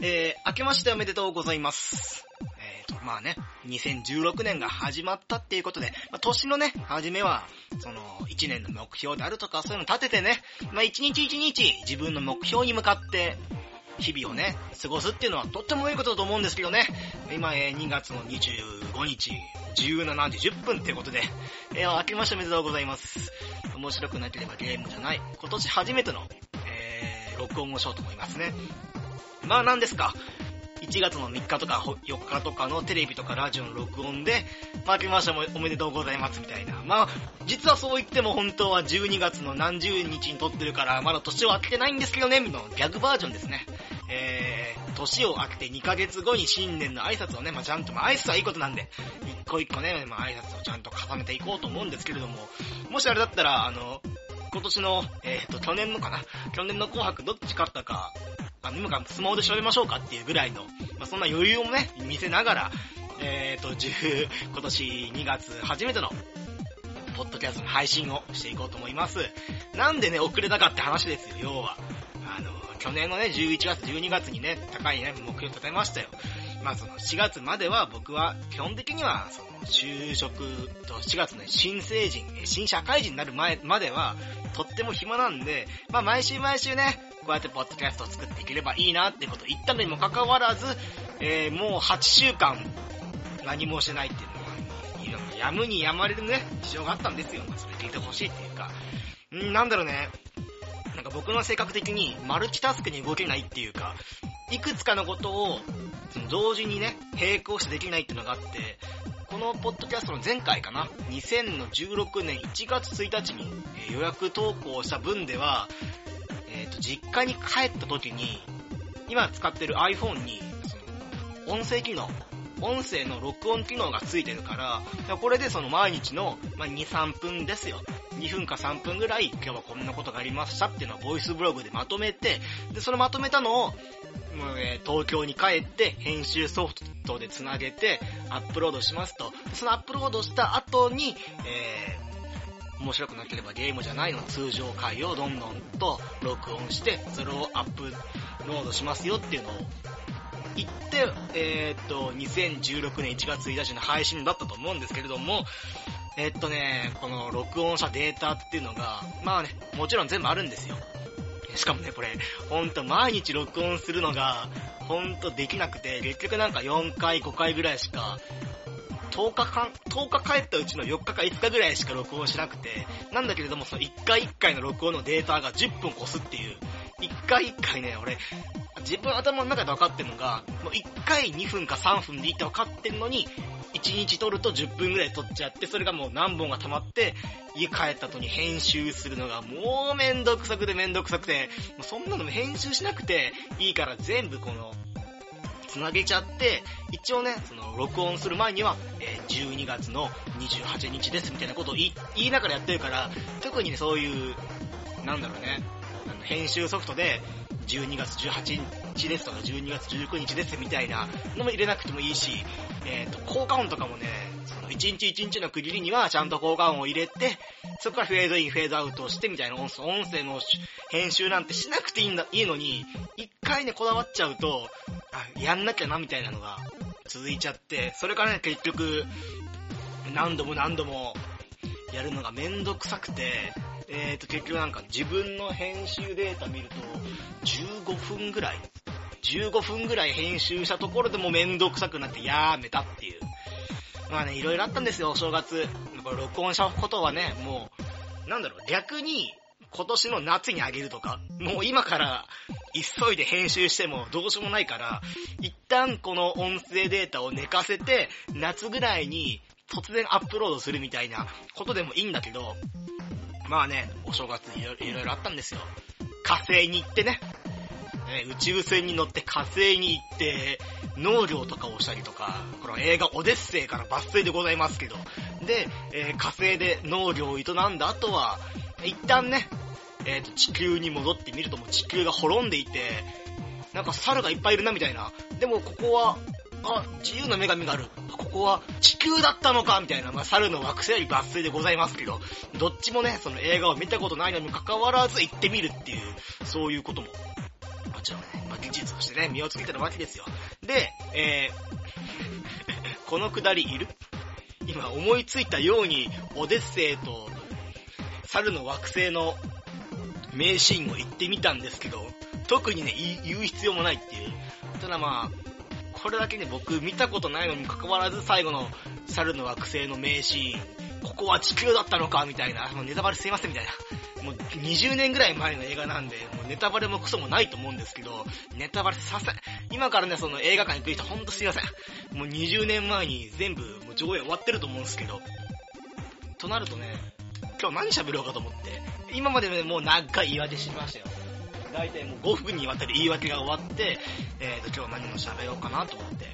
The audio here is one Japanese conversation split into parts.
えー、明けましておめでとうございます。えーと、まあね、2016年が始まったっていうことで、まあ、年のね、初めは、その、1年の目標であるとか、そういうの立ててね、まあ、一日一日自分の目標に向かって、日々をね、過ごすっていうのはとってもいいことだと思うんですけどね。今、えー2月の25日、17時10分っていうことで、えー、明けましておめでとうございます。面白くなければゲームじゃない。今年初めての、えー、録音をしようと思いますね。まあ何ですか。1月の3日とか4日とかのテレビとかラジオの録音で、まあ明けましておめでとうございますみたいな。まあ、実はそう言っても本当は12月の何十日に撮ってるから、まだ年を明けてないんですけどね、みたいなギャグバージョンですね。えー、年を明けて2ヶ月後に新年の挨拶をね、まあちゃんと、まあ挨拶はいいことなんで、一個一個ね、まあ挨拶をちゃんと重ねていこうと思うんですけれども、もしあれだったら、あの、今年の、えっ、と、去年のかな去年の紅白どっち勝ったか、あの、今からスマホで調べましょうかっていうぐらいの、まあ、そんな余裕をね、見せながら、えっ、と、10、今年2月初めての、ポッドキャストの配信をしていこうと思います。なんでね、遅れたかって話ですよ、要は。あの、去年のね、11月、12月にね、高いね、目標立てましたよ。まあその4月までは僕は基本的にはその就職と4月の新成人、新社会人になる前まではとっても暇なんで、まあ毎週毎週ね、こうやってポッドキャストを作っていければいいなってことを言ったのにもかかわらず、えーもう8週間何もしてないっていうのは、やむにやまれるね、事情があったんですよ。まあそれ聞いてほしいっていうか、んなんだろうね、なんか僕の性格的にマルチタスクに動けないっていうか、いくつかのことをその同時にね、並行してできないっていうのがあって、このポッドキャストの前回かな、2016年1月1日に予約投稿した分では、えっ、と、実家に帰った時に、今使ってる iPhone に、その、音声機能、音声の録音機能がついてるから、これでその毎日の、まあ、2、3分ですよ。2分か3分ぐらい、今日はこんなことがありましたっていうのをボイスブログでまとめて、で、そのまとめたのを、もうえ東京に帰って編集ソフトでつなげてアップロードしますと。そのアップロードした後に、えー、面白くなければゲームじゃないの通常回をどんどんと録音して、それをアップロードしますよっていうのを言って、えーっと、2016年1月1日の配信だったと思うんですけれども、えっとね、この録音したデータっていうのが、まあね、もちろん全部あるんですよ。しかもね、これ、ほんと毎日録音するのが、ほんとできなくて、結局なんか4回、5回ぐらいしか、10日間、10日帰ったうちの4日か5日ぐらいしか録音しなくて、なんだけれども、その1回1回の録音のデータが10分越すっていう、1回1回ね、俺、自分頭の中で分かってるのが、もう1回2分か3分でいいって分かってるのに、1日撮ると10分ぐらい撮っちゃって、それがもう何本が溜まって、家帰った後に編集するのがもうめんどくさくてめんどくさくて、もうそんなの編集しなくていいから全部この、つなげちゃって、一応ね、その、録音する前には、えー12月の28日ですみたいなことを言い言いながらやってるから、特にね、そういう、なんだろうね、あの編集ソフトで、12月18日ですとか12月19日ですみたいなのも入れなくてもいいし、えっ、と、効果音とかもね、その1日1日の区切りにはちゃんと効果音を入れて、そこからフェードイン、フェードアウトをしてみたいな音声音声の編集なんてしなくていいんだ、いいのに、一回ね、こだわっちゃうと、あ、やんなきゃなみたいなのが続いちゃって、それからね、結局、何度も何度もやるのがめんどくさくて、えーと、結局なんか自分の編集データ見ると、15分ぐらい、15分ぐらい編集したところでもめんどくさくなってやーめたっていう。まあね、いろいろあったんですよ、お正月。録音したことはね、もう、なんだろう、逆に、今年の夏にあげるとか、もう今から急いで編集してもどうしようもないから、一旦この音声データを寝かせて、夏ぐらいに突然アップロードするみたいなことでもいいんだけど、まあね、お正月いろいろいろあったんですよ。火星に行ってね、ね宇宙船に乗って火星に行って、農業とかをしたりとか、この映画オデッセイから抜粋でございますけど、で、えー火星で農業を営んだ後は、一旦ね、えっ、と、地球に戻ってみるともう地球が滅んでいて、なんか猿がいっぱいいるなみたいな。でもここは、あ、自由の女神がある。ここは地球だったのかみたいな、まあ、猿の惑星より抜粋でございますけど、どっちもね、その映画を見たことないのにもかかわらず行ってみるっていう、そういうことももちろんね、まあ、技術としてね、身をつけてるわけですよ。で、えー、このくだりいる？今思いついたように、オデッセイと、猿の惑星の名シーンを言ってみたんですけど、特にね、言う必要もないっていう。ただまあ、これだけね、僕見たことないのに関わらず最後の猿の惑星の名シーン、ここは地球だったのかみたいな、もうネタバレすいませんみたいな。もう20年ぐらい前の映画なんで、もうネタバレもクソもないと思うんですけど、ネタバレさせ、今からね、その映画館に来る人ほんとすいません。もう20年前に全部もう上映終わってると思うんですけど、となるとね、今日何喋ろうかと思って、今までね、もう長い言い訳しましたよ。大体もう5分にわたり言い訳が終わって、えーと、今日何も喋ろうかなと思って。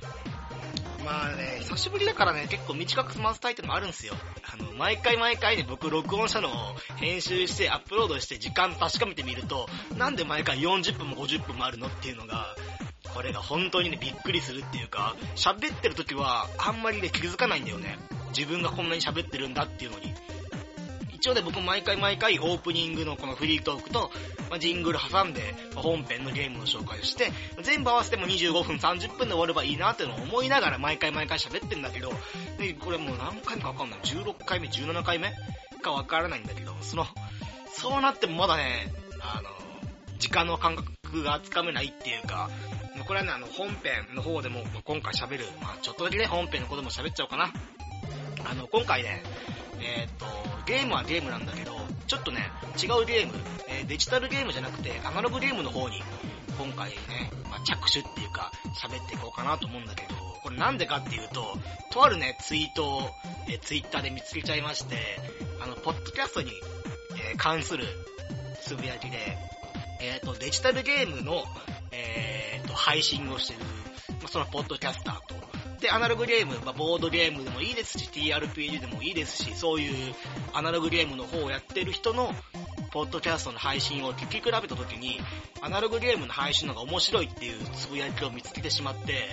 まあね、久しぶりだからね、結構短く済ませたいってのもあるんですよ。あの、毎回毎回ね、僕録音したのを編集してアップロードして時間確かめてみると、なんで毎回40分も50分もあるのっていうのが、これが本当にね、びっくりするっていうか、喋ってる時はあんまりね、気づかないんだよね。自分がこんなに喋ってるんだっていうのに。一応ね、僕毎回毎回オープニングのこのフリートークと、まあ、ジングル挟んで、ま、本編のゲームの紹介をして、全部合わせても25分、30分で終わればいいなっていうのを思いながら毎回毎回喋ってんだけど、で、これもう何回目かわかんない。16回目、17回目かわからないんだけど、その、そうなってもまだね、あの、時間の感覚がつかめないっていうか、これはね、あの、本編の方でも今回喋る、まあちょっとだけね、本編のことも喋っちゃおうかな。あの、今回ね、えー、っと、ゲームはゲームなんだけど、ちょっとね、違うゲーム、えー、デジタルゲームじゃなくて、アナログゲームの方に、今回ね、まあ、着手っていうか、喋っていこうかなと思うんだけど、これなんでかっていうと、とあるね、ツイートを、えー、ツイッターで見つけちゃいまして、あの、ポッドキャストに、えー、関するつぶやきで、えっ、ー、と、デジタルゲームの、えっ、ー、と、配信をしてる、まあ、そのポッドキャスターと、で、アナログゲーム、まあ、ボードゲームでもいいですし、TRPG でもいいですし、そういうアナログゲームの方をやってる人の、ポッドキャストの配信を聞き比べた時に、アナログゲームの配信の方が面白いっていうつぶやきを見つけてしまって、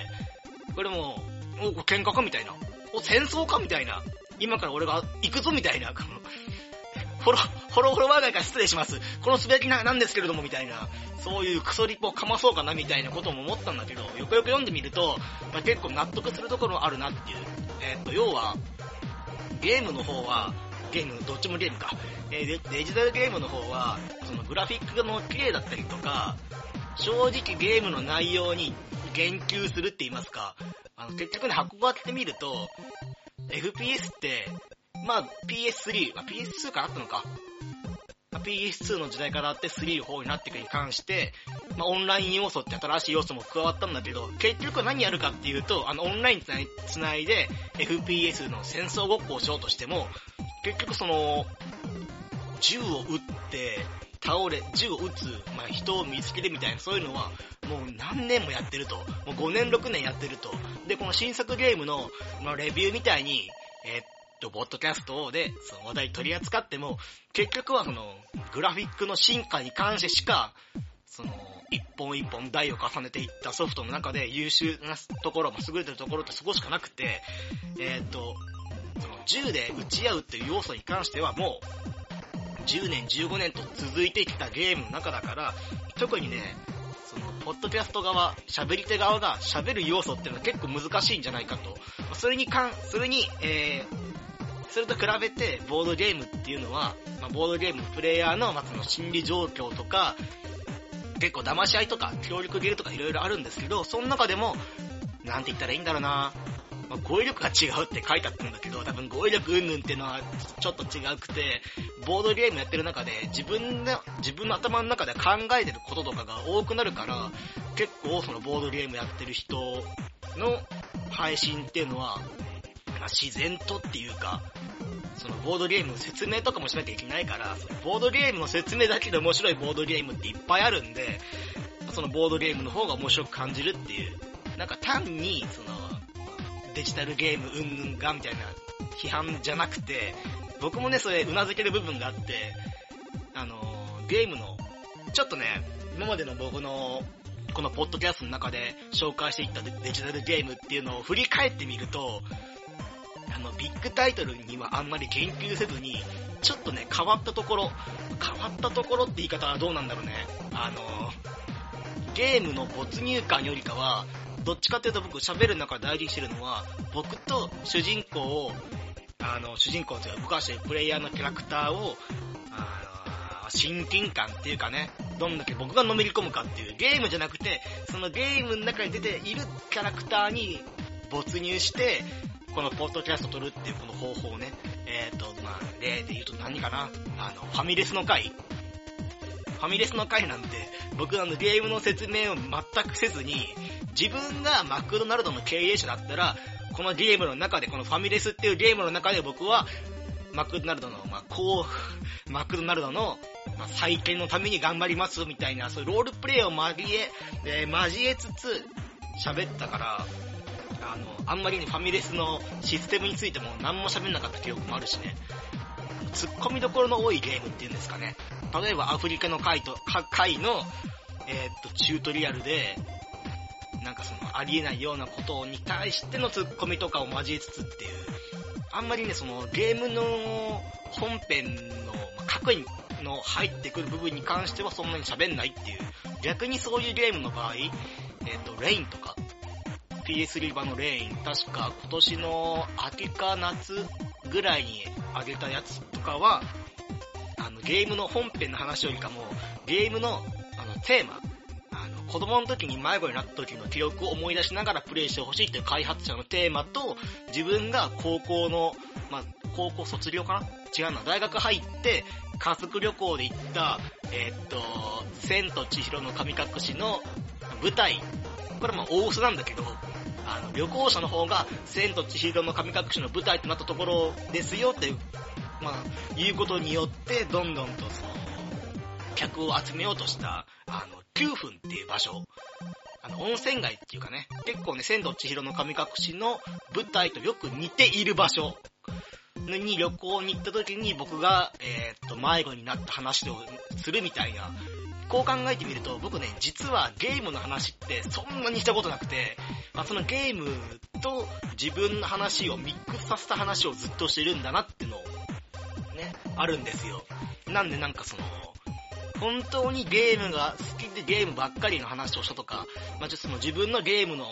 これも、お、喧嘩かみたいな。お、戦争かみたいな。今から俺が行くぞみたいな。フォロ、フォロフォロワー外から失礼します。このすべきな、なんですけれども、みたいな。そういうクソリップをかまそうかな、みたいなことも思ったんだけど、よくよく読んでみると、まあ、結構納得するところあるなっていう。えー、っと、要は、ゲームの方は、ゲーム、どっちもゲームか。えー、デジタルゲームの方は、そのグラフィックの綺麗だったりとか、正直ゲームの内容に言及するって言いますか、あの、結局ね、箱がってみると、FPS って、まあ PS3、まあ、PS2 からあったのか。PS2 の時代からあって3の方になっていくに関して、まあ、オンライン要素って新しい要素も加わったんだけど、結局何やるかっていうと、あの、オンラインつないで FPS の戦争ごっこをしようとしても、結局その、銃を撃って、倒れ、銃を撃つ、まあ、人を見つけるみたいな、そういうのは、もう何年もやってると。もう5年、6年やってると。で、この新作ゲームの、まあ、レビューみたいに、えー、と、ボッドキャストで、その話題取り扱っても、結局はその、グラフィックの進化に関してしか、その、一本一本台を重ねていったソフトの中で優秀なところ、優れてるところってそこしかなくて、えっ、と、その銃で撃ち合うっていう要素に関してはもう、10年、15年と続いてきたゲームの中だから、特にね、その、ポッドキャスト側、喋り手側が喋る要素っていうのは結構難しいんじゃないかと。それに関、それに、えー、それと比べて、ボードゲームっていうのは、まあ、ボードゲームプレイヤーの、まあ、その心理状況とか、結構騙し合いとか、協力ゲーとかいろいろあるんですけど、その中でも、なんて言ったらいいんだろうなまあ、語彙力が違うって書いてあったんだけど、多分語彙力云々っていうのはちょっと違くて、ボードゲームやってる中で自分の、自分の頭の中で考えてることとかが多くなるから、結構そのボードゲームやってる人の配信っていうのは、自然とっていうか、そのボードゲームの説明とかもしなきゃいけないから、そのボードゲームの説明だけで面白いボードゲームっていっぱいあるんで、そのボードゲームの方が面白く感じるっていう、なんか単に、その、デジタルゲームうんぬんがみたいな批判じゃなくて、僕もね、それ頷ける部分があって、あの、ゲームの、ちょっとね、今までの僕のこのポッドキャストの中で紹介していったデジタルゲームっていうのを振り返ってみると、あの、ビッグタイトルにはあんまり研究せずに、ちょっとね、変わったところ、変わったところって言い方はどうなんだろうね。あの、ゲームの没入感よりかは、どっちかっていうと僕喋る中で大事にしてるのは、僕と主人公を、あの、主人公というか僕はしてるプレイヤーのキャラクターを、あの、親近感っていうかね、どんだけ僕がのめり込むかっていう、ゲームじゃなくて、そのゲームの中に出ているキャラクターに没入して、このポッドキャスト撮るっていうこの方法をね、えっ、ー、と、まあ、例で言うと何かな、あの、ファミレスの回。ファミレスの回なんて、僕あのゲームの説明を全くせずに、自分がマクドナルドの経営者だったら、このゲームの中で、このファミレスっていうゲームの中で僕は、マクドナルドの、まあ、こう、マクドナルドの、まあ、再建のために頑張りますみたいな、そういうロールプレイを交え、えー、交えつつ、喋ったから、あの、あんまりね、ファミレスのシステムについても何も喋んなかった記憶もあるしね、突っ込みどころの多いゲームっていうんですかね。例えばアフリカの回と、回の、えー、っと、チュートリアルで、なんかその、ありえないようなことに対しての突っ込みとかを交えつつっていう、あんまりね、その、ゲームの本編の、ま核の入ってくる部分に関してはそんなに喋んないっていう、逆にそういうゲームの場合、えっ、と、レインとか、PS3 版のレイン、確か今年の秋か夏ぐらいに上げたやつとかは、あの、ゲームの本編の話よりかも、ゲームの、あの、テーマ、あの、子供の時に迷子になった時の記憶を思い出しながらプレイしてほしいっていう開発者のテーマと、自分が高校の、まあ、高校卒業かな違うな、大学入って、家族旅行で行った、えー、っと、千と千尋の神隠しの舞台。これも大嘘なんだけど、あの、旅行者の方が、千と千尋の神隠しの舞台となったところですよって、まあ、言うことによって、どんどんとその、客を集めようとした、あの、9分っていう場所。あの、温泉街っていうかね、結構ね、千と千尋の神隠しの舞台とよく似ている場所に旅行に行った時に僕が、えー、っと、迷子になった話をするみたいなこう考えてみると、僕ね、実はゲームの話ってそんなにしたことなくて、まあ、そのゲームと自分の話をミックスさせた話をずっとしてるんだなってのを、ね、あるんですよ。なんでなんかその、本当にゲームが好きでゲームばっかりの話をしたとか、まあ、ちょっとその自分のゲームの、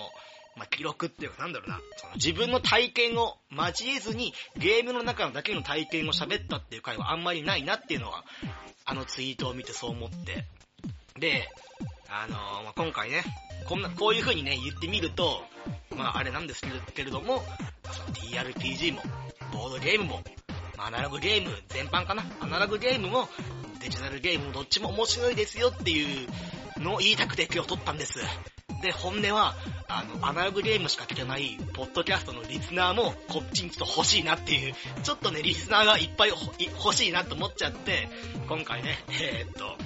まあ、記録っていうかなんだろうな、その自分の体験を交えずにゲームの中のだけの体験を喋ったっていう回はあんまりないなっていうのは、あのツイートを見てそう思って、で、あのー、まあ、今回ね、こんな、こういう風にね、言ってみると、まあ、あれなんですけれども、TRPG も、ボードゲームも、ま、アナログゲーム全般かな。アナログゲームも、デジタルゲームもどっちも面白いですよっていうのを言いたくて今日撮ったんです。で、本音は、あの、アナログゲームしか聞けない、ポッドキャストのリスナーも、こっちにちょっと欲しいなっていう、ちょっとね、リスナーがいっぱい欲しいなと思っちゃって、今回ね、えー、っと、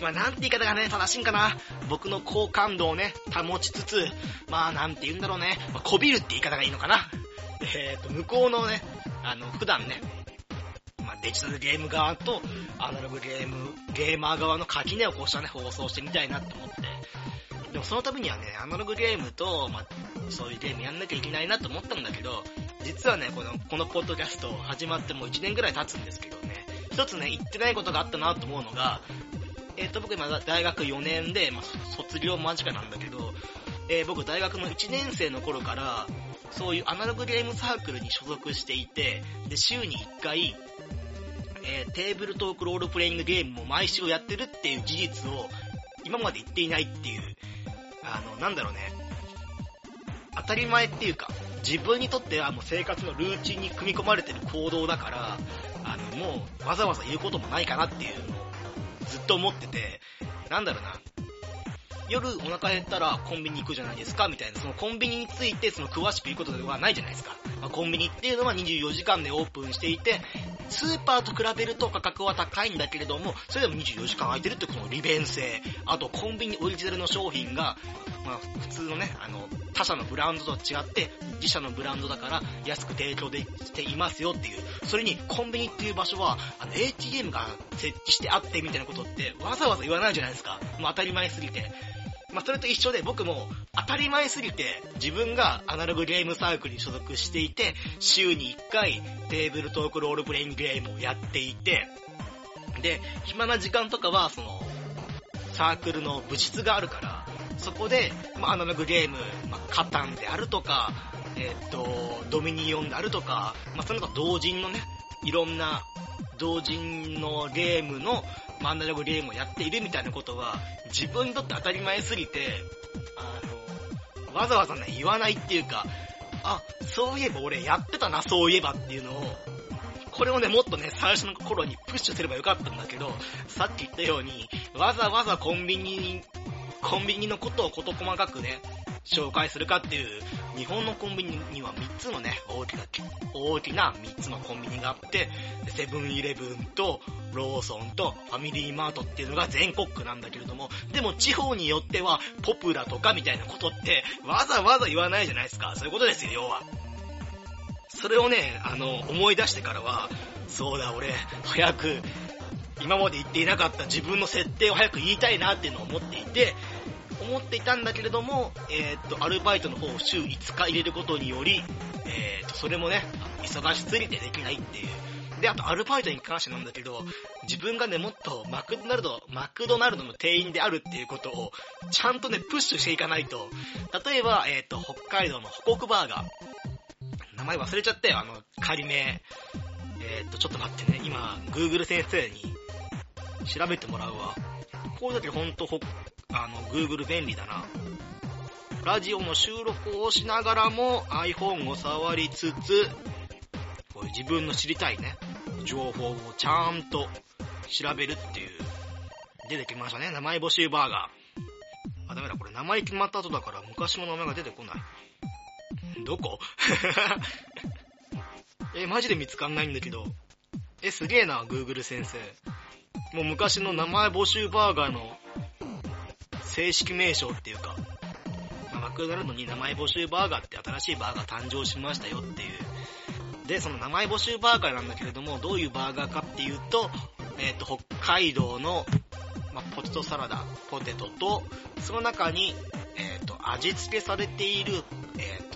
まあ、なんて言い方がね、正しいんかな。僕の好感度をね、保ちつつ、まあ、なんて言うんだろうね。まあ、こびるって言い方がいいのかな。えっ、ー、と、向こうのね、あの、普段ね、まあ、デジタルゲーム側と、アナログゲーム、ゲーマー側の垣根をこうしたね、放送してみたいなと思って。でもそのためにはね、アナログゲームと、まあ、そういうゲームやんなきゃいけないなと思ったんだけど、実はね、この、このポッドキャスト始まってもう1年ぐらい経つんですけどね、一つね、言ってないことがあったなと思うのが、えっ、ー、と、僕今大学4年で、まあ、卒業間近なんだけど、えー、僕大学の1年生の頃から、そういうアナログゲームサークルに所属していて、で、週に1回、えー、テーブルトークロールプレイングゲームも毎週やってるっていう事実を今まで言っていないっていう、あの、なんだろうね、当たり前っていうか、自分にとってはもう生活のルーチンに組み込まれてる行動だから、あの、もうわざわざ言うこともないかなっていうのをずっと思ってて、なんだろうな。夜お腹減ったらコンビニ行くじゃないですかみたいな、そのコンビニについてその詳しく言うことではないじゃないですか。まあ、コンビニっていうのは24時間でオープンしていて、スーパーと比べると価格は高いんだけれども、それでも24時間空いてるってこの利便性、あとコンビニオリジナルの商品が、まあ普通のね、あの、他社のブランドとは違って、自社のブランドだから安く提供でしていますよっていう。それにコンビニっていう場所は、あの ATM が設置してあってみたいなことってわざわざ言わないじゃないですか。もう当たり前すぎて。まあ、それと一緒で僕も当たり前すぎて自分がアナログゲームサークルに所属していて週に1回テーブルトークロールプレイングゲームをやっていてで、暇な時間とかはそのサークルの部室があるから、そこで、まあ、アナログゲーム、まあ、カタンであるとか、えっ、と、ドミニオンであるとか、まあ、その他同人のね、いろんな同人のゲームの、アナログゲームをやっているみたいなことは、自分にとって当たり前すぎて、あの、わざわざね、言わないっていうか、あ、そういえば俺やってたな、そういえばっていうのを、これをね、もっとね、最初の頃にプッシュすればよかったんだけど、さっき言ったように、わざわざコンビニに、コンビニのことを事細かくね、紹介するかっていう、日本のコンビニには3つのね、大きな、大きな3つのコンビニがあって、セブンイレブンと、ローソンと、ファミリーマートっていうのが全国区なんだけれども、でも地方によっては、ポプラとかみたいなことって、わざわざ言わないじゃないですか。そういうことですよ、要は。それをね、あの、思い出してからは、そうだ、俺、早く、今まで言っていなかった自分の設定を早く言いたいなっていうのを思っていて、思っていたんだけれども、えーっと、アルバイトの方を週5日入れることにより、えーっと、それもね、忙しすぎてできないっていう。で、あとアルバイトに関してなんだけど、自分がね、もっとマクドナルド、マクドナルドの店員であるっていうことを、ちゃんとね、プッシュしていかないと。例えば、えーっと、北海道の北国バーガー。名前忘れちゃったよ、あの、仮名。えーっと、ちょっと待ってね、今、Google 先生に調べてもらうわ。こういう時ほんと、ほ、あの、Google 便利だな。ラジオの収録をしながらも iPhone を触りつつ、こういう自分の知りたいね、情報をちゃんと調べるっていう。出てきましたね、名前募集バーガー。あ、ダメだ、これ名前決まった後だから昔の名前が出てこない。どこ？え、マジで見つかんないんだけど。え、すげえな、Google 先生。もう昔の名前募集バーガーの正式名称っていうか、まあマクドナルドに名前募集バーガーって新しいバーガー誕生しましたよっていう。で、その名前募集バーガーなんだけれども、どういうバーガーかっていうと、えっ、と、北海道の、まあ、ポテトサラダ、ポテトと、その中に、えっ、と、味付けされている、えっ、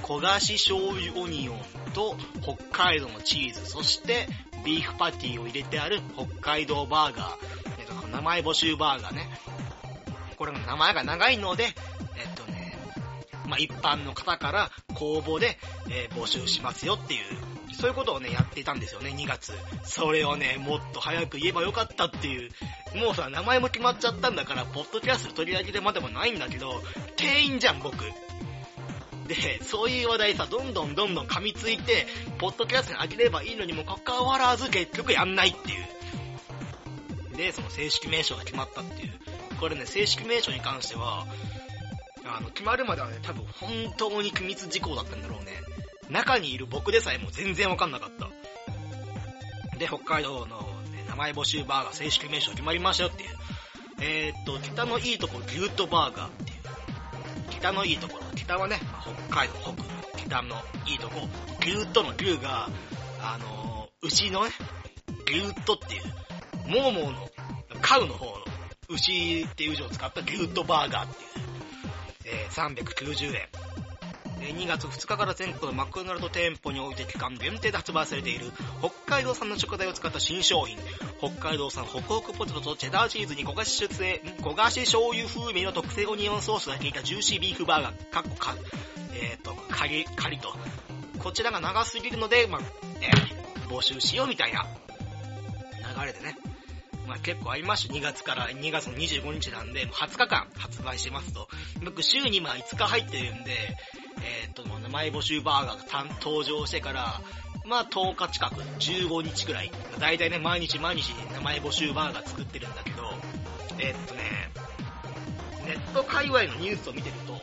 と、焦がし醤油オニオンと北海道のチーズ、そしてビーフパティを入れてある北海道バーガー、えっ、と、名前募集バーガーね。これの名前が長いので、えっ、とね、まあ、一般の方から公募で、えー募集しますよっていう、そういうことをね、やっていたんですよね、2月。それをね、もっと早く言えばよかったっていう、もうさ、名前も決まっちゃったんだから、ポッドキャスト取り上げてまでもないんだけど、店員じゃん、僕。で、そういう話題さ、どんどんどんどん噛みついて、ポッドキャストにあげればいいのにもかかわらず、結局やんないっていう。で、その正式名称が決まったっていう。これね、正式名称に関しては、あの、決まるまではね、多分本当に機密事項だったんだろうね。中にいる僕でさえも全然わかんなかった。で、北海道の、ね、名前募集バーガー正式名称決まりましたよっていう。えー、っと、北のいいとこギュートバーガーって。北のいいところ。北はね、北海道北部。北のいいとこ。牛ッとの牛が、あの牛のね、牛とっていう、モーモーの、カウの方の、牛っていう字を使った牛とバーガーっていう、えー390円。2月2日から全国のマクドナルド店舗において期間限定で発売されている北海道産の食材を使った新商品。北海道産ホクホクポテトとチェダーチーズに焦がし出製、焦がし醤油風味の特製オニオンソースが効いたジューシービーフバーガー、かっこか、えっ、と、カリ、カリと。こちらが長すぎるので、まあ、えー募集しようみたいな流れでね。まあ結構ありまし。2月から2月の25日なんで、20日間発売してますと。僕週にまあ5日入ってるんで、えーっと、名前募集バーガーが登場してから、まあ10日近く、15日くらい。だいたいね、毎日毎日名前募集バーガー作ってるんだけど、えーっとね、ネット界隈のニュースを見てると、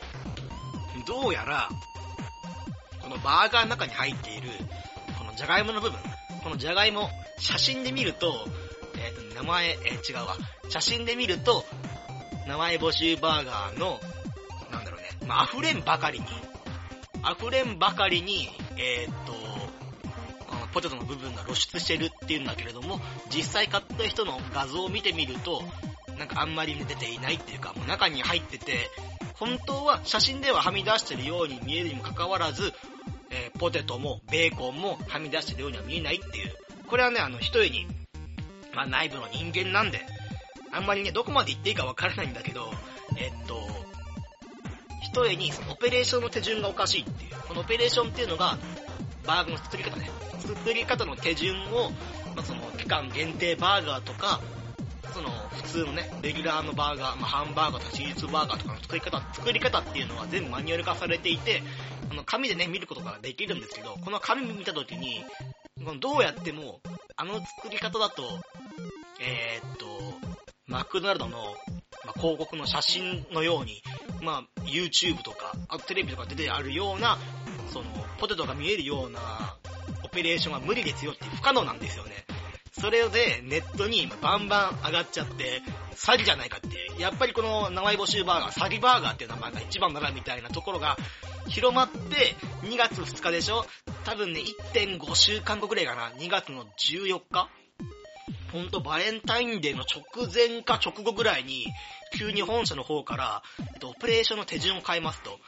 どうやら、このバーガーの中に入っている、このジャガイモの部分、このジャガイモ、写真で見ると、えっ、と、名前、えー違うわ。写真で見ると、名前募集バーガーの、なんだろうね、まあ、溢れんばかりに、溢れんばかりに、えっ、と、このポテトの部分が露出してるっていうんだけれども、実際買った人の画像を見てみると、なんかあんまり出ていないっていうか、もう中に入ってて、本当は写真でははみ出してるように見えるにもかかわらず、えーポテトもベーコンもはみ出してるようには見えないっていう。これはね、あの、一重に、まあ内部の人間なんで、あんまりね、どこまで言っていいかわからないんだけど、えっと、一重にそのオペレーションの手順がおかしいっていう。このオペレーションっていうのが、バーグの作り方ね。作り方の手順を、まあ、その期間限定バーガーとか、その普通のね、レギュラーのバーガー、まあ、ハンバーガーとかチーズバーガーとかの作り方、作り方っていうのは全部マニュアル化されていて、あの紙でね、見ることができるんですけど、この紙見た時に、どうやっても、あの作り方だと、えー、っと、マクドナルドの、まあ、広告の写真のように、まあ、YouTube とか、あとテレビとか出てあるような、その、ポテトが見えるような、オペレーションは無理ですよって不可能なんですよね。それでネットにバンバン上がっちゃって、詐欺じゃないかっていう。やっぱりこの名前募集バーガー、詐欺バーガーっていう名前が一番ならみたいなところが広まって、2月2日でしょ？多分ね、1.5週間後くらいかな。2月の14日？ほんとバレンタインデーの直前か直後ぐらいに、急に本社の方から、えっと、オペレーションの手順を変えますと、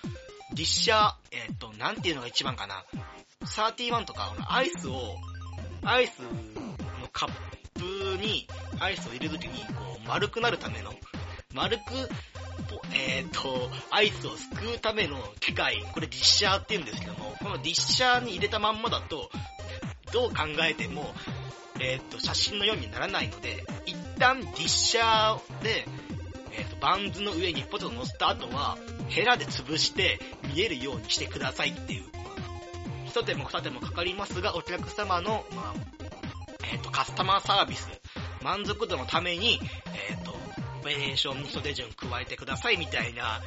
実写、えっと、なんていうのが一番かな。31とか、アイスを、アイスのカップに、アイスを入れるときに、こう、丸くなるための、丸く、えっ、と、アイスをすくうための機械、これディッシャーって言うんですけども、このディッシャーに入れたまんまだと、どう考えても、えっ、と、写真のようにならないので、一旦ディッシャーで、えっ、と、バンズの上にポテト乗せた後は、ヘラで潰して見えるようにしてくださいっていう。一手も二手もかかりますが、お客様の、まあ、えっ、と、カスタマーサービス、満足度のために、えっ、と、オペレーションに一手順加えてくださいみたいな、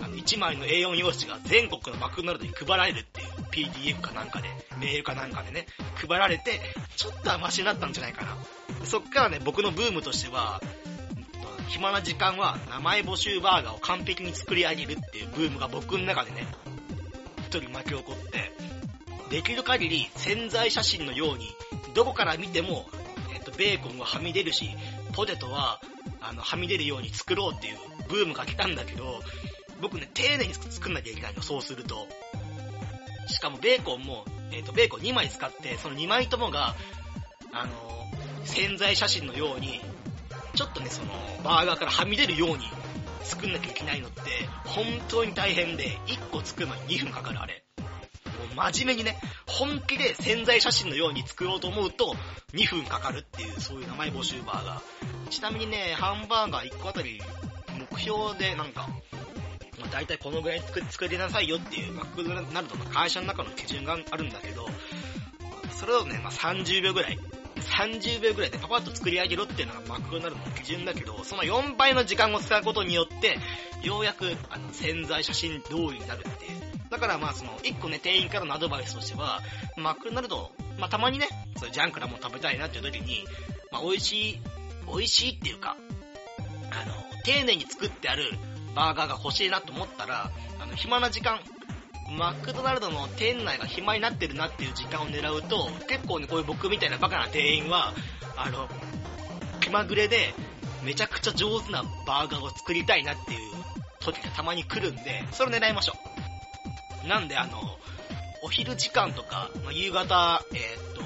あの、1枚の A4 用紙が全国のマクドナルドに配られるっていう PDF かなんかで、メールかなんかでね、配られて、ちょっとマシになったんじゃないかな。そっからね、僕のブームとしては、暇な時間は名前募集バーガーを完璧に作り上げるっていうブームが僕の中でね、一人巻き起こって、できる限り潜在写真のように、どこから見ても、えっと、ベーコンははみ出るし、ポテトは、あの、はみ出るように作ろうっていうブームが来たんだけど、僕ね、丁寧に作んなきゃいけないの、そうすると。しかもベーコンも、えっ、と、ベーコン2枚使って、その2枚ともが、あの、潜在写真のように、ちょっとね、その、バーガーからはみ出るように作んなきゃいけないのって、本当に大変で、1個作るのに2分かかるあれ。真面目にね、本気で潜在写真のように作ろうと思うと、2分かかるっていう、そういう名前募集バーガー。ちなみにね、ハンバーガー1個あたり、目標でなんか、まあ、大体このぐらい作作りなさいよっていう、マクドナルドの会社の中の基準があるんだけど、それをね、まあ、30秒ぐらい30秒ぐらいでパパッと作り上げろっていうのがマクドナルドの基準だけど、その4倍の時間を使うことによって、ようやくあの潜在写真通りになるっていう。だからまあその、1個ね、店員からのアドバイスとしては、マクドナルド、まあたまにね、そういうジャンクなもの食べたいなっていう時に、まあ美味しい、美味しいっていうか、あの、丁寧に作ってあるバーガーが欲しいなと思ったら、あの、暇な時間、マクドナルドの店内が暇になってるなっていう時間を狙うと、結構ね、こういう僕みたいなバカな店員は、あの、気まぐれで、めちゃくちゃ上手なバーガーを作りたいなっていう時がたまに来るんで、それを狙いましょう。なんで、あの、お昼時間とか、まあ、夕方、えー、っと、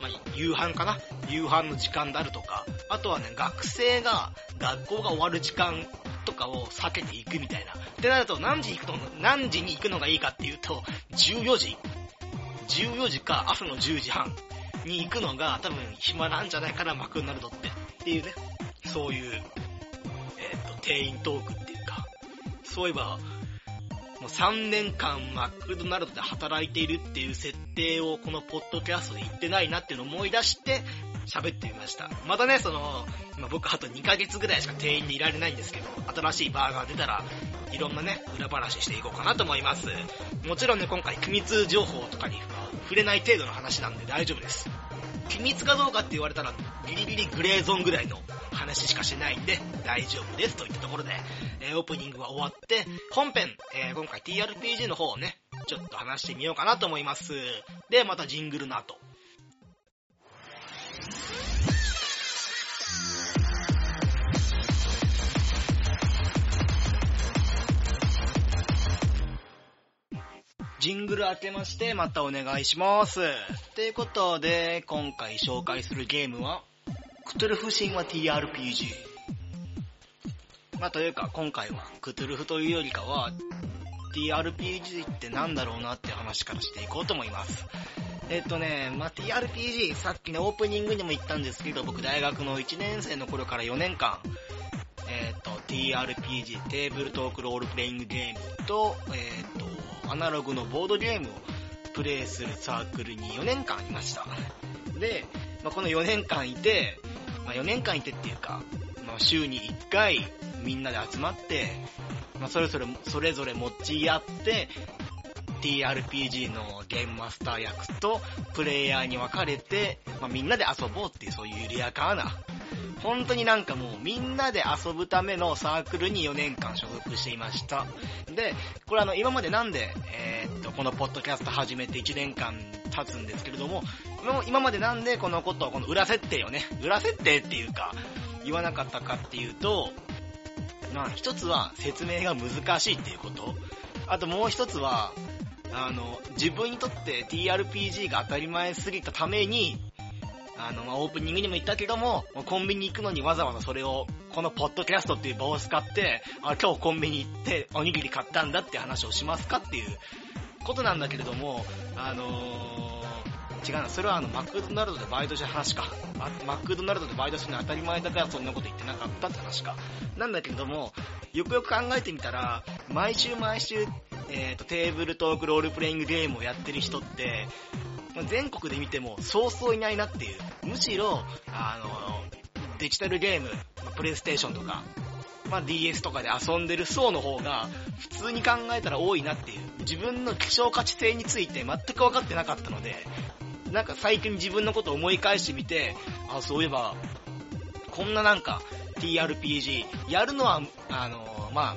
まあ、夕飯かな？夕飯の時間であるとか、あとはね、学生が学校が終わる時間かを避けていくみたいな。ってなると、何時行くの、何時に行くのがいいかっていうと、14時 ?14 時か朝の10時半に行くのが多分暇なんじゃないかな、マクドナルドって。っていうね、そういう、えっ、ー、と、店員トークっていうか、そういえば、もう3年間マクドナルドで働いているっていう設定をこのポッドキャストで言ってないなっていうのを思い出して、喋ってみました。またね、その、ま、僕あと2ヶ月ぐらいしか店員にいられないんですけど、新しいバーガー出たら、いろんなね、裏話していこうかなと思います。もちろんね、今回機密情報とかに触れない程度の話なんで大丈夫です。機密かどうかって言われたら、ギリギリグレーゾーンぐらいの話しかしないんで、大丈夫ですといったところで、えー、オープニングは終わって、本編、えー、今回 TRPG の方をね、ちょっと話してみようかなと思います。で、またジングルの後。ジングル当てまして、またお願いします。ということで、今回紹介するゲームは、クトゥルフ神話 TRPG。まあというか、今回はクトゥルフというよりかは、TRPG ってなんだろうなって話からしていこうと思います。えっとね、まあ、TRPG、さっきね、オープニングにも言ったんですけど、僕大学の1年生の頃から4年間、えっと、TRPG、テーブルトークロールプレイングゲームと、えっと、アナログのボードゲームをプレイするサークルに4年間いました。で、まあ、この4年間いて、まあ、4年間いてっていうか、まあ、週に1回みんなで集まって、まあ、それぞれ、それぞれ持ち合って、TRPG のゲームマスター役とプレイヤーに分かれて、まあ、みんなで遊ぼうっていうそういう緩やかな、本当になんかもうみんなで遊ぶためのサークルに4年間所属していました。で、これあの今までなんで、えー、っと、このポッドキャスト始めて1年間経つんですけれども、今までなんでこのことを、この裏設定をね、裏設定っていうか、言わなかったかっていうと、まあ一つは説明が難しいっていうこと。あともう一つは、あの、自分にとって TRPG が当たり前すぎたために、あの、まあ、オープニングにも言ったけども、コンビニ行くのにわざわざそれを、このポッドキャストっていう場を使って、あ、今日コンビニ行っておにぎり買ったんだって話をしますかっていうことなんだけれども、あのー、違うな、それはあの、マクドナルドでバイトした話か。マクドナルドでバイトするの当たり前だからそんなこと言ってなかったって話か。なんだけれども、よくよく考えてみたら、毎週毎週えっ、ー、と、テーブルトークロールプレイングゲームをやってる人って、全国で見てもそうそういないなっていう。むしろ、あの、デジタルゲーム、プレイステーションとか、まあ、DS とかで遊んでる層の方が、普通に考えたら多いなっていう。自分の希少価値性について全く分かってなかったので、なんか最近自分のことを思い返してみて、あ、そういえば、こんななんか TRPG、やるのは、あの、まあ、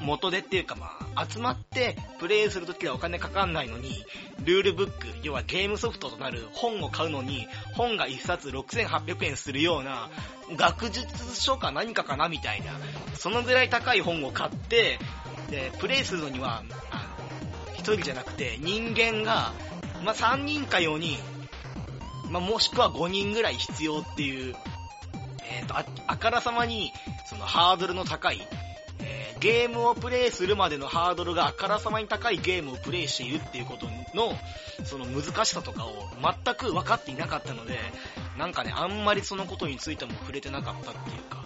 元でっていうかまあ、集まってプレイするときはお金かかんないのに、ルールブック、要はゲームソフトとなる本を買うのに、本が1冊6800円するような、学術書か何かかなみたいな、そのぐらい高い本を買って、で、プレイするのには、あの、一人じゃなくて人間が、まあ、3人か4人、まあ、もしくは5人ぐらい必要っていう、えっ、ー、とあ、あからさまに、そのハードルの高い。え、ゲームをプレイするまでのハードルがあからさまに高いゲームをプレイしているっていうことの、その難しさとかを全く分かっていなかったので、なんかね、あんまりそのことについても触れてなかったっていうか、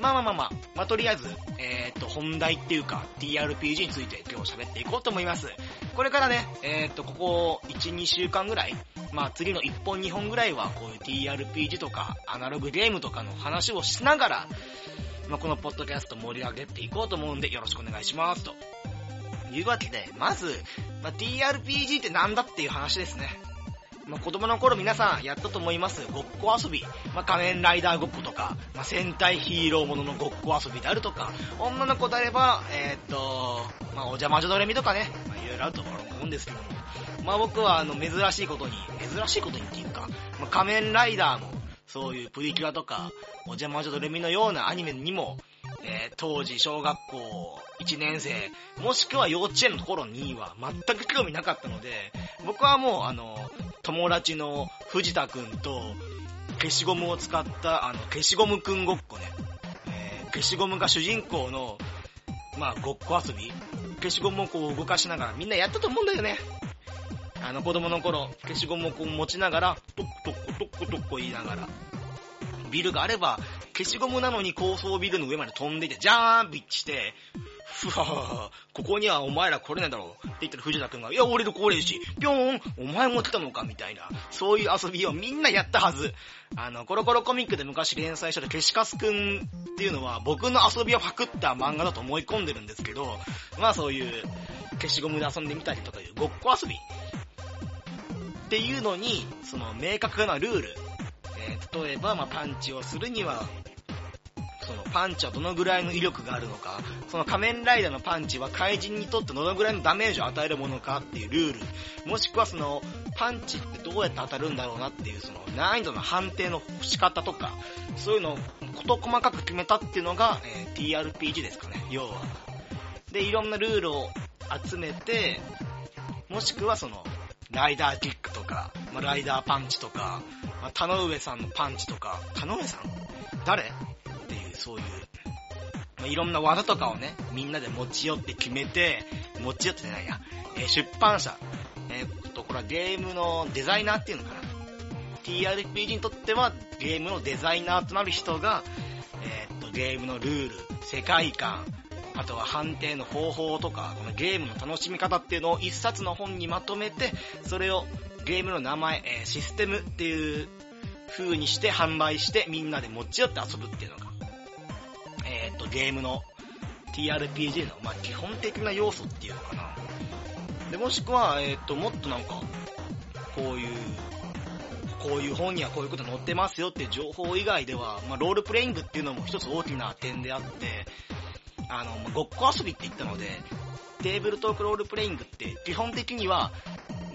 まあまあまあまあ、まあ、とりあえず、えー、っと、本題っていうか、TRPG について今日喋っていこうと思います。これからね、えー、っと、ここ1、2週間ぐらい、まあ次の1本2本ぐらいはこういう TRPG とか、アナログゲームとかの話をしながら、まあ、このポッドキャスト盛り上げていこうと思うんでよろしくお願いします。というわけで、まず、まあ、TRPG ってなんだっていう話ですね。まあ、子供の頃皆さんやったと思います。ごっこ遊び。まあ、仮面ライダーごっことか、まあ、戦隊ヒーローもののごっこ遊びであるとか、女の子であれば、えー、っと、まあ、お邪魔女ドレミとかね、まあ、いろいろあると思うんですけども。まあ、僕はあの、珍しいことに、珍しいことにっていうか、まあ、仮面ライダーも、そういうプリキュアとか、お邪魔女ドレミのようなアニメにも、えー、当時小学校1年生、もしくは幼稚園の頃には全く興味なかったので、僕はもうあの、友達の藤田くんと消しゴムを使ったあの、消しゴムくんごっこね、えー、消しゴムが主人公の、まあ、ごっこ遊び。消しゴムをこう動かしながらみんなやったと思うんだよね。あの子供の頃、消しゴムをこう持ちながら、トッコトッコトッコトッコ言いながら、ビルがあれば、消しゴムなのに高層ビルの上まで飛んでいて、ジャーンピッチして、ふわここにはお前ら来れないだろうって言ったら藤田くんが、いや、俺と来れるし、ぴょーん、お前も来たのかみたいな、そういう遊びをみんなやったはず。あの、コロコロコミックで昔連載した消しカスくんっていうのは僕の遊びをパクった漫画だと思い込んでるんですけど、まあそういう消しゴムで遊んでみたりとかいうごっこ遊びっていうのに、その明確なルール、例えば、まあ、パンチをするには、そのパンチはどのぐらいの威力があるのか、その仮面ライダーのパンチは怪人にとってどのぐらいのダメージを与えるものかっていうルール、もしくはそのパンチってどうやって当たるんだろうなっていうその難易度の判定の仕方とか、そういうのを事細かく決めたっていうのが、えー、TRPG ですかね、要は。で、いろんなルールを集めて、もしくはその、ライダーキックとか、まあ、ライダーパンチとか、まあ、田上さんのパンチとか、田上さん誰？っていう、そういう、まあ、いろんな技とかをね、みんなで持ち寄って決めて、持ち寄ってないや、えー出版社、えーっと、これはゲームのデザイナーっていうのかな。TRPG にとってはゲームのデザイナーとなる人が、えーっと、ゲームのルール、世界観、あとは判定の方法とか、このゲームの楽しみ方っていうのを一冊の本にまとめて、それをゲームの名前、えーシステムっていう風にして販売してみんなで持ち寄って遊ぶっていうのが、えーっと、ゲームの TRPG の、まあ、基本的な要素っていうのかな。で、もしくは、えーっと、もっとなんか、こういう、こういう本にはこういうこと載ってますよっていう情報以外では、まあ、ロールプレイングっていうのも一つ大きな点であって、あの、ごっこ遊びって言ったので、テーブルトークロールプレイングって基本的には、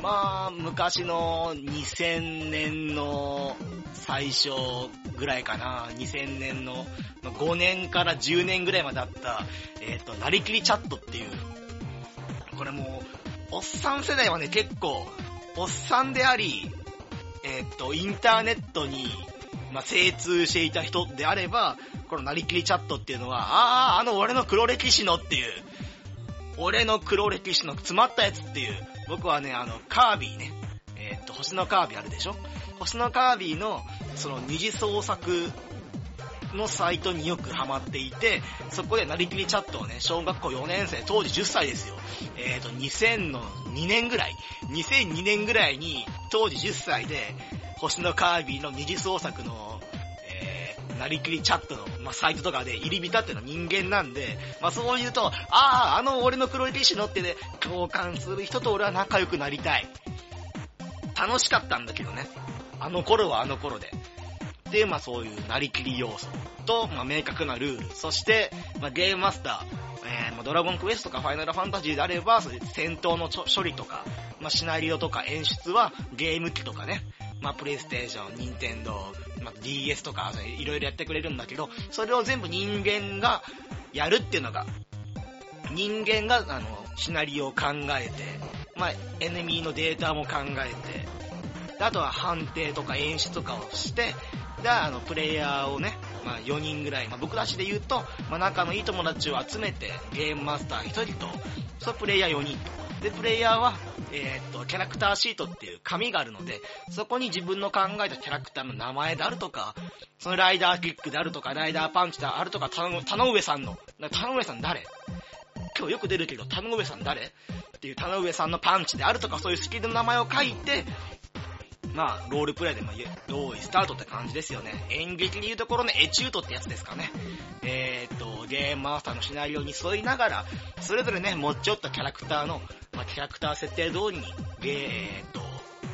まあ、昔の2000年の最初ぐらいかな、2000年の5年から10年ぐらいまであった、えっ、と、なりきりチャットっていう、これもう、おっさん世代はね、結構、おっさんであり、えっ、と、インターネットに、まあ、精通していた人であれば、このなりきりチャットっていうのは、ああ、あの俺の黒歴史のっていう、俺の黒歴史の詰まったやつっていう、僕はね、あの、カービィね、えっ、と、星のカービィあるでしょ？星のカービィの、その二次創作のサイトによくハマっていて、そこでなりきりチャットをね、小学校4年生、当時10歳ですよ。えっ、と、2000の2年ぐらい、2002年ぐらいに、当時10歳で、星のカービィの二次創作の、えー、なりきりチャットの、まあ、サイトとかで入り浸っての人間なんで、まあ、そう言うと、ああ、あの俺の黒歴史のってね、共感する人と俺は仲良くなりたい。楽しかったんだけどね。あの頃はあの頃で。で、まあそういうなりきり要素と、まあ明確なルール、そして、まあゲームマスター、えーまあ、ドラゴンクエストとかファイナルファンタジーであれば、そういう戦闘の処理とか、まあシナリオとか演出はゲーム機とかね、まあプレイステーション、ニンテンドー、まあ DS とか、いろいろやってくれるんだけど、それを全部人間がやるっていうのが、人間が、あの、シナリオを考えて、まあ、エネミーのデータも考えて、あとは判定とか演出とかをして、で、あの、プレイヤーをね、まあ、4人ぐらい、まあ、僕たちで言うと、まあ、仲のいい友達を集めて、ゲームマスター1人と、そのプレイヤー4人と。で、プレイヤーは、えーっと、キャラクターシートっていう紙があるので、そこに自分の考えたキャラクターの名前であるとか、そのライダーキックであるとか、ライダーパンチであるとか、田上さんの、な田上さん誰？今日よく出るけど、田上さん誰？っていう田上さんのパンチであるとか、そういうスキルの名前を書いて、まあ、ロールプレイで、まあ、用意スタートって感じですよね。演劇でいうところのエチュートってやつですかね。えーっと、ゲームマスターのシナリオに沿いながら、それぞれね、持ち寄ったキャラクターの、まあ、キャラクター設定通りに、ゲー、えーっと、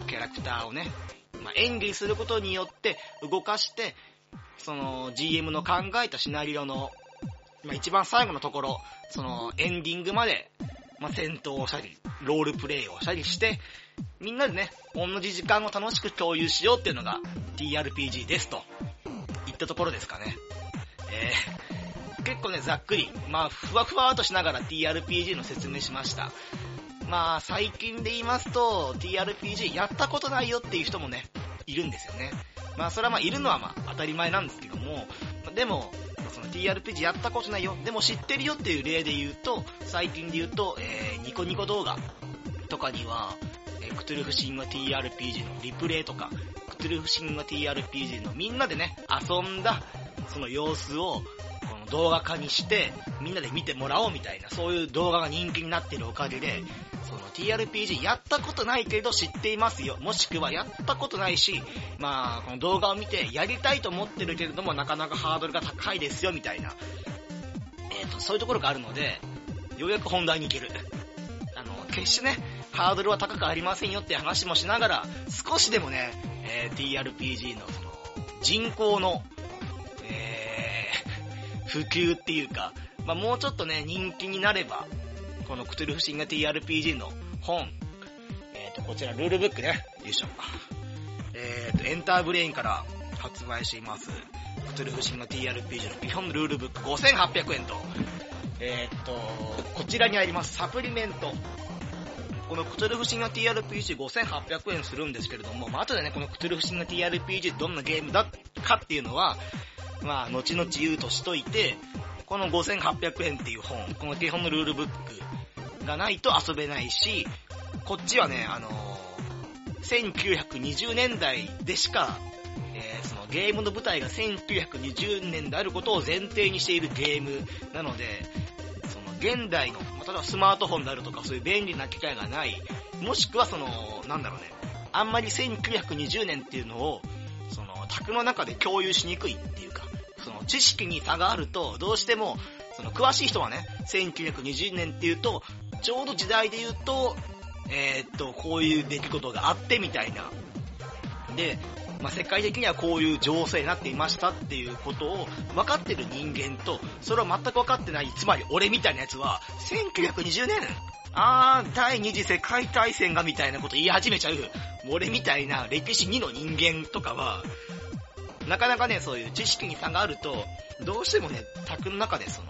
キャラクターをね、まあ、演技することによって動かして、その GM の考えたシナリオの、まあ、一番最後のところ、そのエンディングまで、まあ、戦闘をしたり、ロールプレイをしたりして、みんなでね、同じ時間を楽しく共有しようっていうのが TRPG ですと、いったところですかね。えー、結構ね、ざっくり、まあ、ふわふわっとしながら TRPG の説明しました。まあ、最近で言いますと、TRPG やったことないよっていう人もね、いるんですよね。まあ、それはまあ、いるのはまあ、当たり前なんですけども、でも、その TRPG やったことないよ、でも知ってるよっていう例で言うと、最近で言うと、えー、ニコニコ動画とかには、クトゥルフ神話 TRPG のリプレイとか、クトゥルフ神話 TRPG のみんなでね、遊んだ、その様子を、この動画化にして、みんなで見てもらおうみたいな、そういう動画が人気になってるおかげで、その TRPG やったことないけど知っていますよ。もしくはやったことないし、まあ、この動画を見てやりたいと思ってるけれども、なかなかハードルが高いですよ、みたいな。えっ、と、そういうところがあるので、ようやく本題に行ける。決してね、ハードルは高くありませんよって話もしながら、少しでもね、えー TRPG のその、人口の、えー、普及っていうか、まあ、もうちょっとね、人気になれば、このクトゥルフ神話 TRPG の本、えっ、と、こちらルールブックね、よいしょ。えっ、と、エンターブレインから発売しています、クトゥルフ神話 TRPG の基本ルールブック5800円と、えっ、と、こちらにありますサプリメント。このクトゥルフ神話 TRPG5800 円するんですけれども、まあ、後でね、このクトゥルフ神話 TRPG どんなゲームだかっていうのは、まあ、後々言うとしといて、この5800円っていう本、この基本のルールブックがないと遊べないし、こっちはね、あのー、1920年代でしか、えー、そのゲームの舞台が1920年であることを前提にしているゲームなので、現代の、例えばスマートフォンであるとかそういう便利な機械がない、もしくはその、なんだろうね、あんまり1920年っていうのを、その、宅の中で共有しにくいっていうか、その知識に差があると、どうしても、その詳しい人はね、1920年っていうと、ちょうど時代で言うと、えー、っと、こういう出来事があってみたいな。で、まあ、世界的にはこういう情勢になっていましたっていうことを分かってる人間と、それを全く分かってない、つまり俺みたいなやつは、1920年あー、第二次世界大戦がみたいなこと言い始めちゃう、俺みたいな歴史2の人間とかは、なかなかね、そういう知識に差があると、どうしてもね、宅の中でその、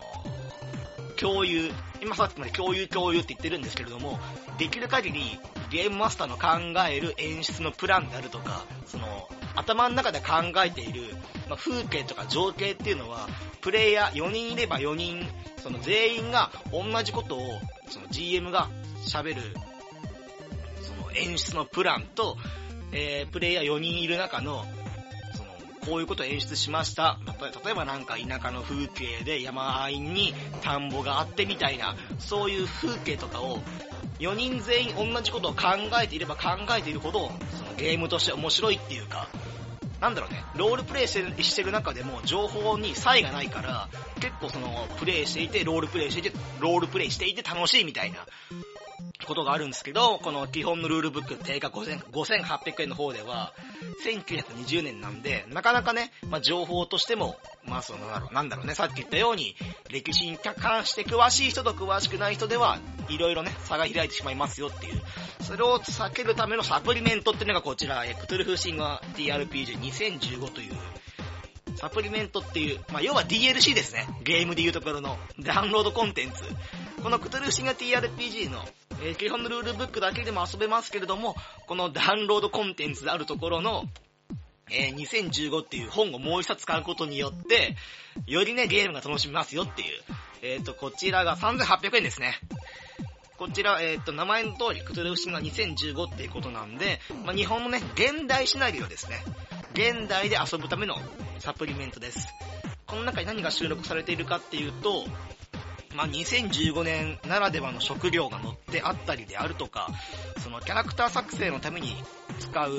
共有、今さっきまで共有共有って言ってるんですけれども、できる限りゲームマスターの考える演出のプランであるとか、その、頭の中で考えている、まあ、風景とか情景っていうのは、プレイヤー4人いれば4人、その全員が同じことを、その GM が喋る、その演出のプランと、えー、プレイヤー4人いる中のこういうことを演出しました。例えばなんか田舎の風景で山あいに田んぼがあってみたいな、そういう風景とかを4人全員同じことを考えていれば考えているほど、そのゲームとして面白いっていうか、なんだろうね、ロールプレイしてる中でも情報に差異がないから、結構その、プレイしていて、ロールプレイしていて、ロールプレイしていて楽しいみたいなことがあるんですけど、この基本のルールブック定価5800円の方では、1920年なんで、なかなかね、まあ、情報としても、まあその、なんだろうね、さっき言ったように、歴史に関して詳しい人と詳しくない人では、いろいろね、差が開いてしまいますよっていう。それを避けるためのサプリメントっていうのがこちら、エクトゥルフシンガ TRPG2015 という、サプリメントっていう、まあ、要は DLC ですね。ゲームでいうところのダウンロードコンテンツ。このクトゥルフシンガ TRPG のえー、基本のルールブックだけでも遊べますけれども、このダウンロードコンテンツであるところの、えー、2015っていう本をもう一冊買うことによって、よりね、ゲームが楽しめますよっていう。えっ、ー、と、こちらが3800円ですね。こちら、えっ、ー、と、名前の通り、クトゥルフシンが2015っていうことなんで、まあ、日本のね、現代シナリオですね。現代で遊ぶためのサプリメントです。この中に何が収録されているかっていうと、まあ、2015年ならではの食料が載ってあったりであるとか、そのキャラクター作成のために使う、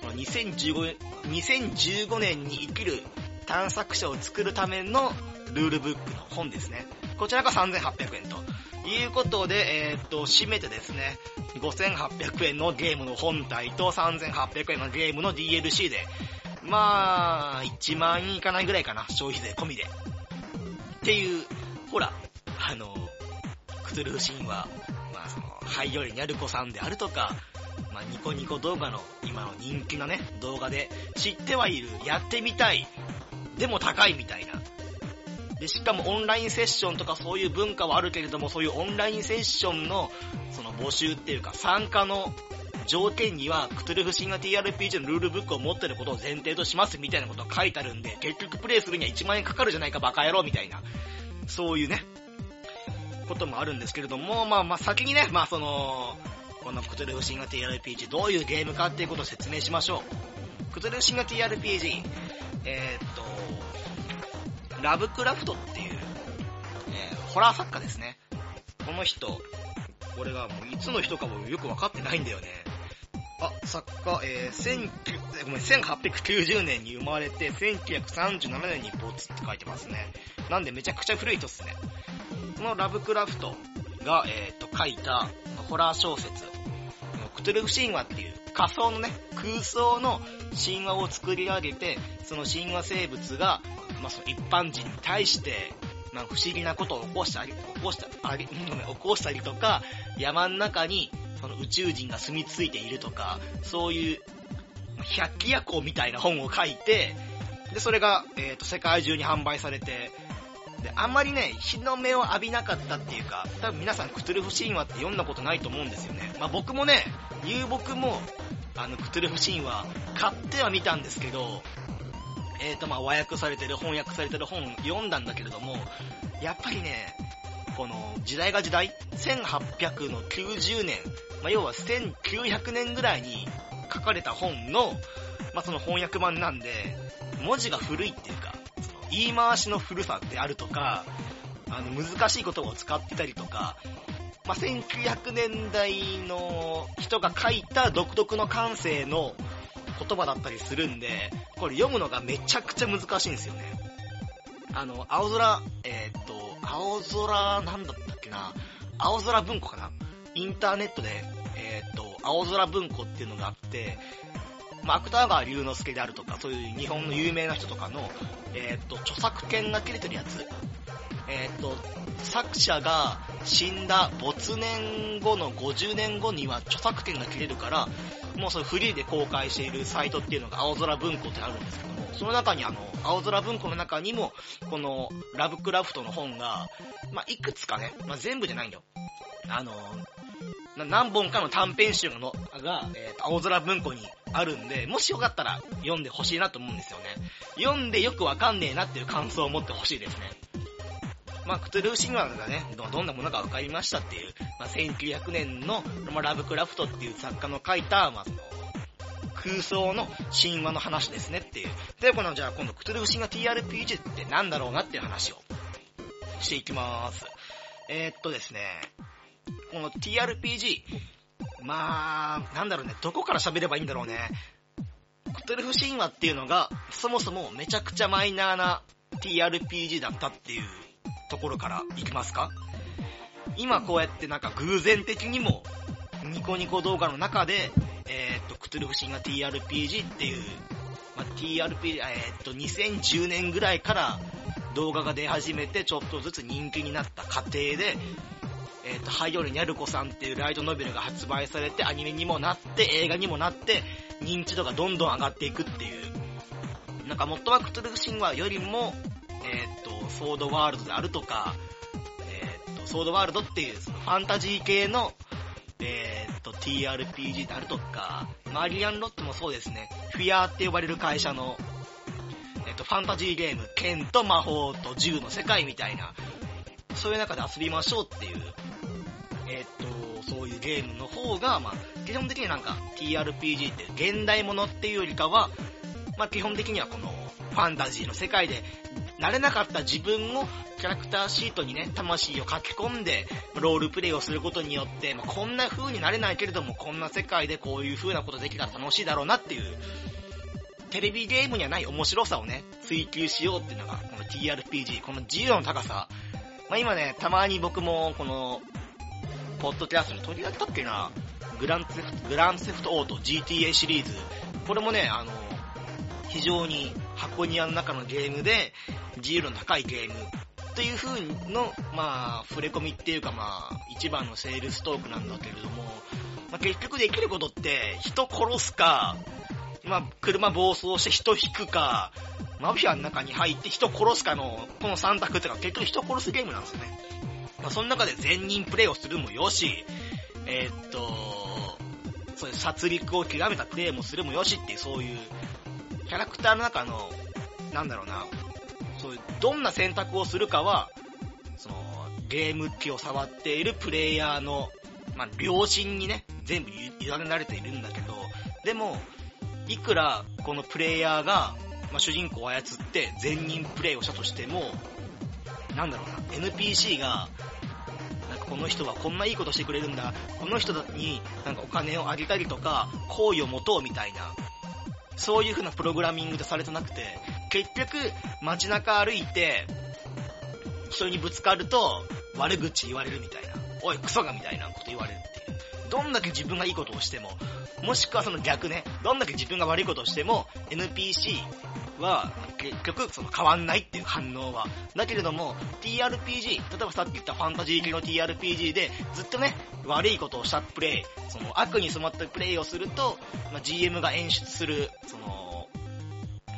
その2015 2015年に生きる探索者を作るためのルールブックの本ですね。こちらが3800円と。いうことで、えー、っと、締めてですね、5800円のゲームの本体と3800円のゲームの DLC で、まあ、1万円いかないぐらいかな、消費税込みで。っていうほら、あの、クトゥルフ神話、まあその、ハイヨリニャルコさんであるとか、まあニコニコ動画の今の人気なね、動画で知ってはいる、やってみたい、でも高いみたいな。で、しかもオンラインセッションとかそういう文化はあるけれども、そういうオンラインセッションの、その募集っていうか参加の条件には、クトゥルフ神話 TRPG のルールブックを持ってることを前提としますみたいなことが書いてあるんで、結局プレイするには1万円かかるじゃないかバカ野郎みたいな。そういうね、こともあるんですけれども、まあまあ先にね、まあその、このクトゥルフシンガ TRPG どういうゲームかっていうことを説明しましょう。クトゥルフシンガ TRPG、えー、っと、ラブクラフトっていう、えー、ホラー作家ですね。この人、これがもういつの人かもよくわかってないんだよね。あ、作家、えー、19ごめん、1890年に生まれて、1937年に没って書いてますね。なんでめちゃくちゃ古い人っすね。このラブクラフトが、えっ、ー、と、書いたホラー小説、クトゥルフ神話っていう仮想のね、空想の神話を作り上げて、その神話生物が、まあ、その一般人に対して、まあ、不思議なことを起こしたり、起こしたり、起こしたりとか、山の中にその宇宙人が住み着いているとか、そういう、百鬼夜行みたいな本を書いて、で、それが、えっ、ー、と、世界中に販売されて、で、あんまりね、日の目を浴びなかったっていうか、多分皆さんクトゥルフ神話って読んだことないと思うんですよね。まあ僕もね、遊牧も、あの、クトゥルフ神話買ってはみたんですけど、えっ、と、まあ、和訳されてる、翻訳されてる本読んだんだけれども、やっぱりね、この時代が時代、1800の90年、まあ、要は1900年ぐらいに書かれた本の、まあ、その翻訳版なんで、文字が古いっていうか、言い回しの古さであるとか、あの、難しい言葉を使ってたりとか、まあ、1900年代の人が書いた独特の感性の言葉だったりするんで、これ読むのがめちゃくちゃ難しいんですよね。あの、青空、えー、っと、青空、なんだったっけな、青空文庫かなインターネットで、えー、っと、青空文庫っていうのがあって、まあ、芥川龍之介であるとか、そういう日本の有名な人とかの、えー、っと、著作権が切れてるやつ。えー、っと、作者が死んだ没年後の50年後には著作権が切れるから、もうそれフリーで公開しているサイトっていうのが青空文庫ってあるんですけども、その中にあの、青空文庫の中にも、このラブクラフトの本が、まあ、いくつかね、まあ、全部じゃないんだよ。あの、何本かの短編集のが、えー、青空文庫にあるんで、もしよかったら読んでほしいなと思うんですよね。読んでよくわかんねえなっていう感想を持ってほしいですね。まあ、クトゥルー神話がね、どんなものか分かりましたっていう、まあ、1900年の、まあ、ラブクラフトっていう作家の書いた、まあ、その、空想の神話の話ですねっていう。で、この、じゃあ今度、クトゥルフ神話 TRPG ってなんだろうなっていう話をしていきまーす。えー、っとですね、この TRPG、まあ、なんだろうね、どこから喋ればいいんだろうね。クトゥルフ神話っていうのが、そもそもめちゃくちゃマイナーな TRPG だったっていうところからいきますか？今こうやってなんか偶然的にもニコニコ動画の中で、えー、っと、クトゥルフ神話 TRPG っていう、まあ、TRPG、えー、っと、2010年ぐらいから動画が出始めてちょっとずつ人気になった過程で、えっ、と、ハイオルニャルコさんっていうライトノベルが発売されて、アニメにもなって、映画にもなって、認知度がどんどん上がっていくっていう。なんか、モットマクトゥルフ神話よりも、えっ、と、ソードワールドであるとか、えっ、と、ソードワールドっていうそのファンタジー系の、えっ、と、TRPG であるとか、マリアンロットもそうですね、フィアーって呼ばれる会社の、えっ、と、ファンタジーゲーム、剣と魔法と銃の世界みたいな、そういう中で遊びましょうっていう、えっ、と、そういうゲームの方が、まあ、基本的になんか TRPG って現代ものっていうよりかは、まあ、基本的にはこのファンタジーの世界で慣れなかった自分をキャラクターシートにね、魂を書き込んで、ロールプレイをすることによって、まあ、こんな風になれないけれども、こんな世界でこういう風なことできたら楽しいだろうなっていう、テレビゲームにはない面白さをね、追求しようっていうのが、この TRPG、この自由の高さ。まあ、今ね、たまに僕も、この、ポッドキャストに取り上げたっけな、グランセフト、グランセフトオート GTA シリーズ。これもね、あの、非常に箱庭の中のゲームで、自由度の高いゲームという風の、まあ、触れ込みっていうかまあ、一番のセールストークなんだけれども、まあ、結局できることって、人殺すか、まあ、車暴走して人引くか、マフィアの中に入って人殺すかの、この3択ってのは結局人殺すゲームなんですよね。まあ、その中で全人プレイをするもよし、えー、っと、そういう殺戮を極めたプレイもするもよしっていう、そういう、キャラクターの中の、なんだろうな、そういう、どんな選択をするかは、その、ゲーム機を触っているプレイヤーの、まあ、良心にね、全部委ねられているんだけど、でも、いくらこのプレイヤーが、まあ、主人公を操って全人プレイをしたとしても、なんだろうな、NPC が、なんかこの人はこんないいことしてくれるんだ、この人になんかお金をあげたりとか、好意を持とうみたいな、そういう風なプログラミングでされてなくて、結局、街中歩いて、人にぶつかると、悪口言われるみたいな。おい、クソがみたいなこと言われるっていう。どんだけ自分がいいことをしても、もしくはその逆ね、どんだけ自分が悪いことをしても、NPC は結局その変わんないっていう反応は。だけれども、TRPG、例えばさっき言ったファンタジー系の TRPG で、ずっとね、悪いことをしたプレイ、その悪に染まったプレイをすると、まあ、GM が演出する、その、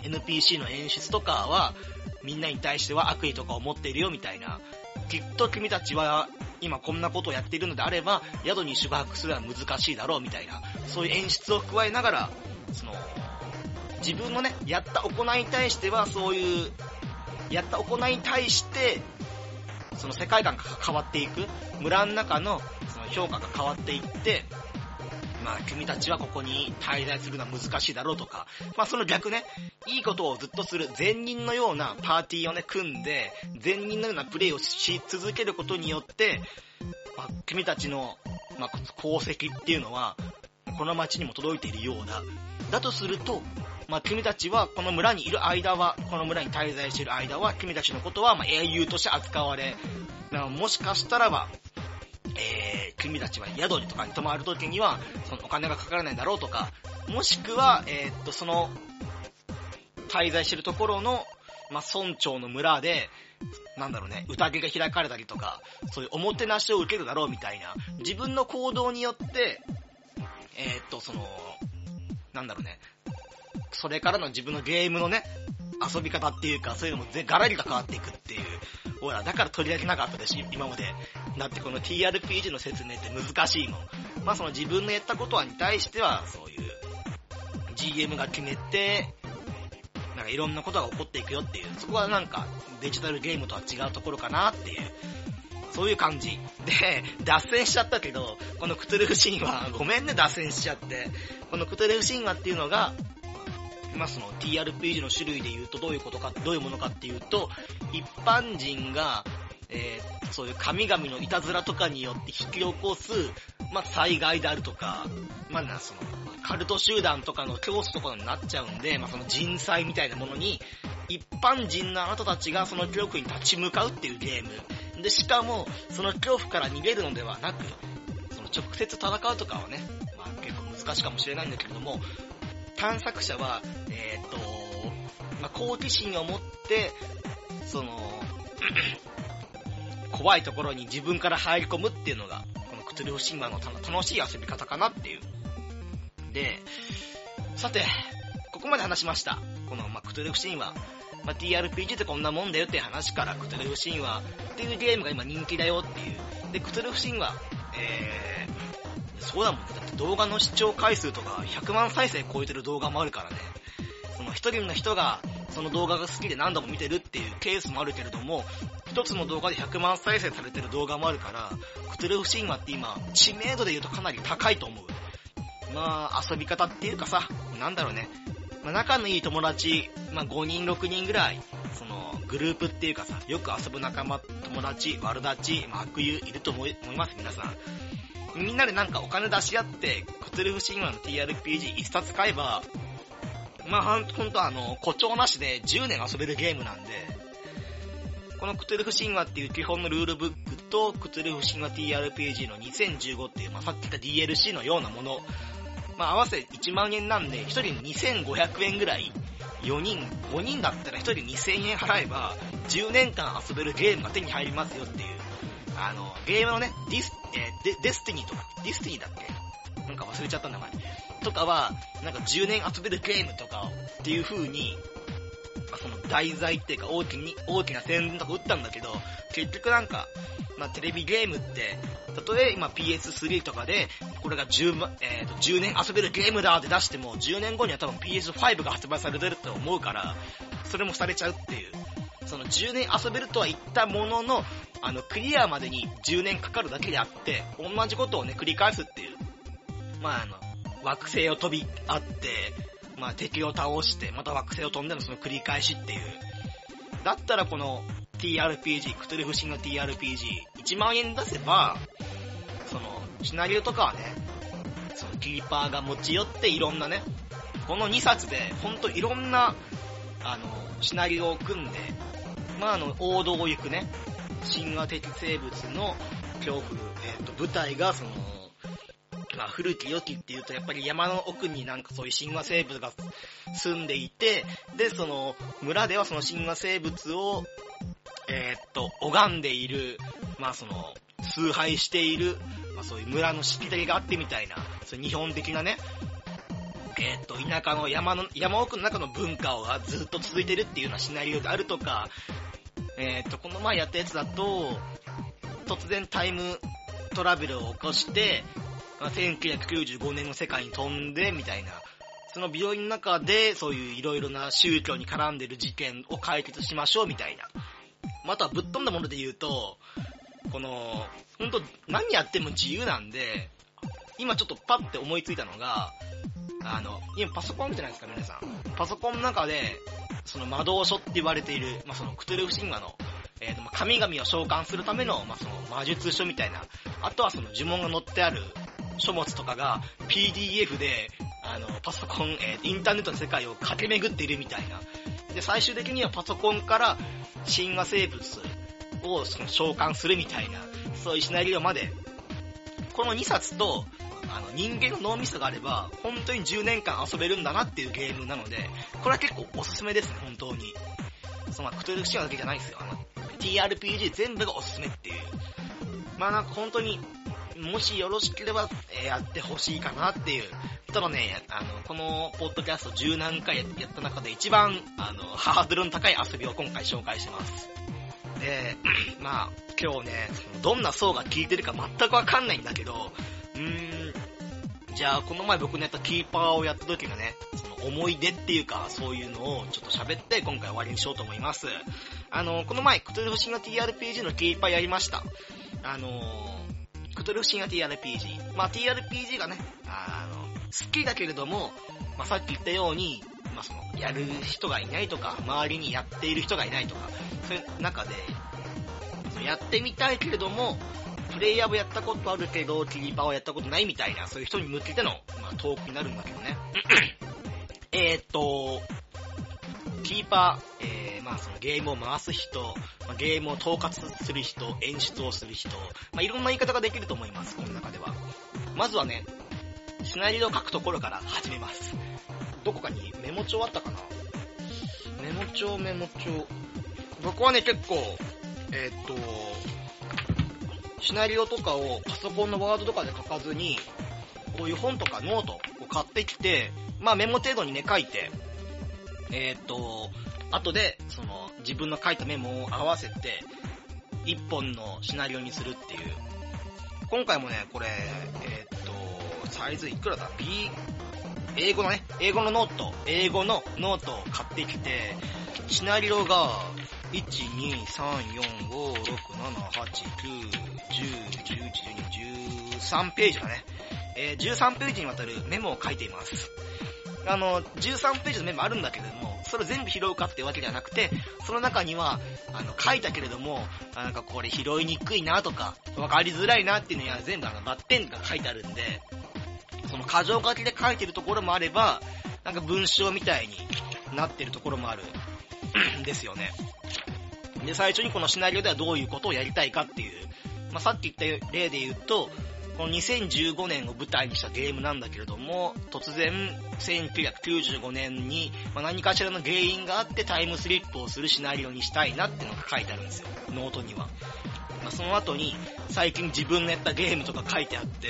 NPC の演出とかは、みんなに対しては悪意とかを持っているよみたいな。きっと君たちは今こんなことをやっているのであれば、宿に宿泊するのは難しいだろうみたいな、そういう演出を加えながら、その、自分のね、やった行いに対しては、そういう、やった行いに対して、その世界観が変わっていく、村の中のその評価が変わっていって、まあ、君たちはここに滞在するのは難しいだろうとか、まあその逆ね、いいことをずっとする善人のようなパーティーをね、組んで、善人のようなプレイをし続けることによって、まあ、君たちの、まあ、功績っていうのは、この街にも届いているようだ。だとすると、まあ、君たちはこの村にいる間は、この村に滞在している間は、君たちのことはま英雄として扱われ、もしかしたらば、えー、君たちは宿にとかに泊まるときには、そのお金がかからないだろうとか、もしくは、えー、っと、その、滞在してるところの、まあ、村長の村で、なんだろうね、宴が開かれたりとか、そういうおもてなしを受けるだろうみたいな、自分の行動によって、えー、っと、その、なんだろうね、それからの自分のゲームのね、遊び方っていうか、そういうのもガラリが変わっていくっていう。ほら、だから取り上げなかったですし、今まで。だってこの TRPG の説明って難しいもん。まあその自分のやったことに対しては、そういう、GM が決めて、なんかいろんなことが起こっていくよっていう、そこはなんかデジタルゲームとは違うところかなっていう、そういう感じ。で、脱線しちゃったけど、このクトゥルフ神話、ごめんね、脱線しちゃって。このクトゥルフ神話っていうのが、まあ、その？TRPG の種類で言うとどういうことか、どういうものかっていうと、一般人が、えー、そういう神々のいたずらとかによって引き起こす、まあ、災害であるとか、まあ、な、その、カルト集団とかの教師とかになっちゃうんで、まあ、その人災みたいなものに、一般人のあなたたちがその恐怖に立ち向かうっていうゲーム。で、しかも、その恐怖から逃げるのではなく、その直接戦うとかはね、まあ結構難しいかもしれないんだけれども、探索者は、えっ、と、まあ、好奇心を持って、その、怖いところに自分から入り込むっていうのが、このクトゥルフ神話の楽しい遊び方かなっていう。で、さて、ここまで話しました。この、まあ、クトゥルフ神話。まあ、TRPG ってこんなもんだよって話から、クトゥルフ神話っていうゲームが今人気だよっていう。で、クトゥルフ神話、えー、そうだもんね。動画の視聴回数とか100万再生超えてる動画もあるからね。その一人の人がその動画が好きで何度も見てるっていうケースもあるけれども、一つの動画で100万再生されてる動画もあるから、クトゥルフ神話って今、知名度で言うとかなり高いと思う。まあ、遊び方っていうかさ、なんだろうね。まあ、仲のいい友達、まあ、5人、6人ぐらい、その、グループっていうかさ、よく遊ぶ仲間、友達、悪立ち、まあ、悪友いると思います、皆さん。みんなでなんかお金出し合って、クトゥルフ神話の TRPG 一冊買えば、まあほんとあの、誇張なしで10年遊べるゲームなんで、このクトゥルフ神話っていう基本のルールブックと、クトゥルフ神話 TRPG の2015っていう、まあさっき言った DLC のようなもの、まあ合わせ1万円なんで、1人2500円ぐらい、4人、5人だったら1人2000円払えば、10年間遊べるゲームが手に入りますよっていう、あの、ゲームのね、ディス、えー、デデスティニーとか、ディスティニーだっけ？なんか忘れちゃった名前。とかは、なんか10年遊べるゲームとかっていう風に、その題材っていうか大きに、大きな宣伝とか打ったんだけど、結局なんか、まあテレビゲームって、たとえ今 PS3 とかで、これが 10, えー、と10年遊べるゲームだって出しても、10年後には多分 PS5 が発売されてると思うから、それもされちゃうっていう。その10年遊べるとは言ったものの、あの、クリアまでに10年かかるだけであって、同じことをね、繰り返すっていう。まあ、あの、惑星を飛び合って、まあ、敵を倒して、また惑星を飛んでのその繰り返しっていう。だったらこの TRPG、クトゥルフ神の TRPG、1万円出せば、その、シナリオとかはね、そのキーパーが持ち寄っていろんなね、この2冊で、ほんといろんな、あの、シナリオを組んで、まあ、あの、王道を行くね、神話的生物の恐怖、えっ、ー、と、舞台がその、まあ、古き良きっていうと、やっぱり山の奥になんかそういう神話生物が住んでいて、で、その、村ではその神話生物を、えー、っと、拝んでいる、まあその、崇拝している、まあそういう村のしきたりがあってみたいな、そういう日本的なね、え、っと、田舎の山の、山奥の中の文化がずっと続いてるっていうようなシナリオであるとか、えー、っと、この前やったやつだと、突然タイムトラベルを起こして、1995年の世界に飛んで、みたいな、その病院の中で、そういういろいろな宗教に絡んでる事件を解決しましょうみたいな。またぶっ飛んだもので言うと、この、ほんと何やっても自由なんで、今ちょっとパッて思いついたのが、あの、今パソコンじゃないですか、皆さん。パソコンの中で、その魔導書って言われている、まあ、そのクトゥルフ神話の、えーと、神々を召喚するための、まあ、その魔術書みたいな、あとはその呪文が載ってある書物とかが PDF で、あの、パソコン、えー、インターネットの世界を駆け巡っているみたいな。で、最終的にはパソコンから神話生物をその召喚するみたいな、そういうシナリオまで、この2冊と、あの、人間の脳みそがあれば、本当に10年間遊べるんだなっていうゲームなので、これは結構おすすめですね、本当に。その、クトゥルフシアだけじゃないですよ。あの、TRPG 全部がおすすめっていう。まあなんか本当に、もしよろしければ、え、やってほしいかなっていう。ただね、あの、このポッドキャスト10何回やった中で一番、あの、ハードルの高い遊びを今回紹介してます。で、まあ、今日ね、どんな層が聞いてるか全くわかんないんだけど、うーん、じゃあこの前僕のやったキーパーをやった時のね、その思い出っていうか、そういうのをちょっと喋って今回終わりにしようと思います。あの、この前、クトゥルフ神話 TRPG のキーパーやりました。あの、クトゥルフ神話 TRPG。まあ TRPG がね、あの、好きだけれども、まあさっき言ったように、まあその、やる人がいないとか、周りにやっている人がいないとか、そういう中で、やってみたいけれども、プレイヤーをやったことあるけど、キーパーをやったことないみたいな、そういう人に向けての、まあ、トークになるんだけどね。えーっと、キーパー、えー、まあそのゲームを回す人、まあ、ゲームを統括する人、演出をする人、まあいろんな言い方ができると思います、この中では。まずはね、シナリオを書くところから始めます。どこかにメモ帳あったかな？メモ帳、メモ帳。僕はね、結構、えー、っと、シナリオとかをパソコンのワードとかで書かずに、こういう本とかノートを買ってきて、まあメモ程度にね書いて、えー、っと、後で、その、自分の書いたメモを合わせて、一本のシナリオにするっていう。今回もね、これ、えー、っと、サイズいくらだ ?B、英語のね、英語のノート、英語のノートを買ってきて、シナリオが、1、2、3、4、5、6、7、8、9、10、11、12、13ページだね。えー、13ページにわたるメモを書いています。あの、13ページのメモあるんだけれども、それ全部拾うかってわけではなくて、その中には、あの、書いたけれども、なんかこれ拾いにくいなとか、わかりづらいなっていうのは全部あの、バッテンが書いてあるんで、その箇条書きで書いてるところもあれば、なんか文章みたいになってるところもあるですよね。で、最初にこのシナリオではどういうことをやりたいかっていう、まあ、さっき言った例で言うと、この2015年を舞台にしたゲームなんだけれども、突然、1995年に、ま、何かしらの原因があってタイムスリップをするシナリオにしたいなっていうのが書いてあるんですよ、ノートには。まあ、その後に、最近自分のやったゲームとか書いてあって、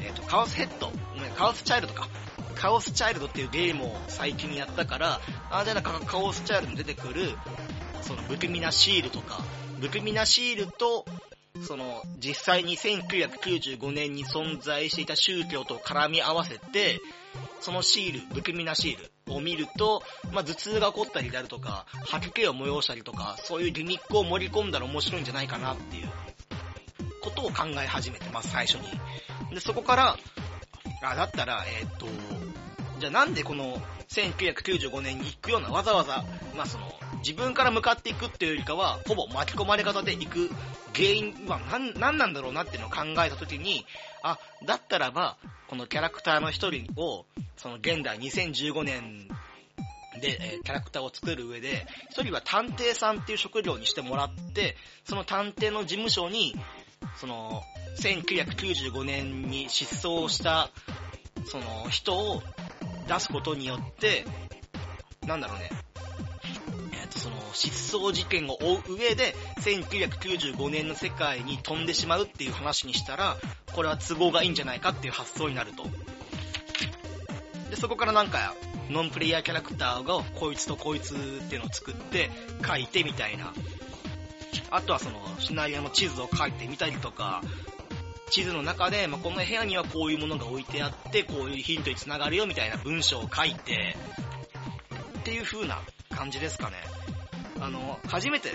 えっ、ー、と、カオスヘッド、カオスチャイルドか。カオスチャイルドっていうゲームを最近やったから、あ、じゃあカオスチャイルドに出てくる、その不気味なシールとか、不気味なシールと、その、実際に1995年に存在していた宗教と絡み合わせて、そのシール、不気味なシールを見ると、まあ、頭痛が起こったりであるとか、吐き気を催したりとか、そういうギミックを盛り込んだら面白いんじゃないかなっていうことを考え始めてます、最初に。で、そこから、あ、だったら、えー、っと、じゃあなんでこの1995年に行くようなわざわざ、まあその、自分から向かっていくっていうよりかは、ほぼ巻き込まれ方で行く原因は何何なんだろうなっていうのを考えたときに、あ、だったらば、このキャラクターの一人を、その現代2015年で、え、キャラクターを作る上で、一人は探偵さんっていう職業にしてもらって、その探偵の事務所に、その、1995年に失踪した、その人を出すことによって、なんだろうね、えっとその失踪事件を追う上で、1995年の世界に飛んでしまうっていう話にしたら、これは都合がいいんじゃないかっていう発想になると。で、そこからなんか、ノンプレイヤーキャラクターがこいつとこいつっていうのを作って書いてみたいな。あとはそのシナリオの地図を書いてみたりとか、地図の中で、まあ、この部屋にはこういうものが置いてあって、こういうヒントにつながるよみたいな文章を書いて、っていう風な感じですかね。あの、初めて、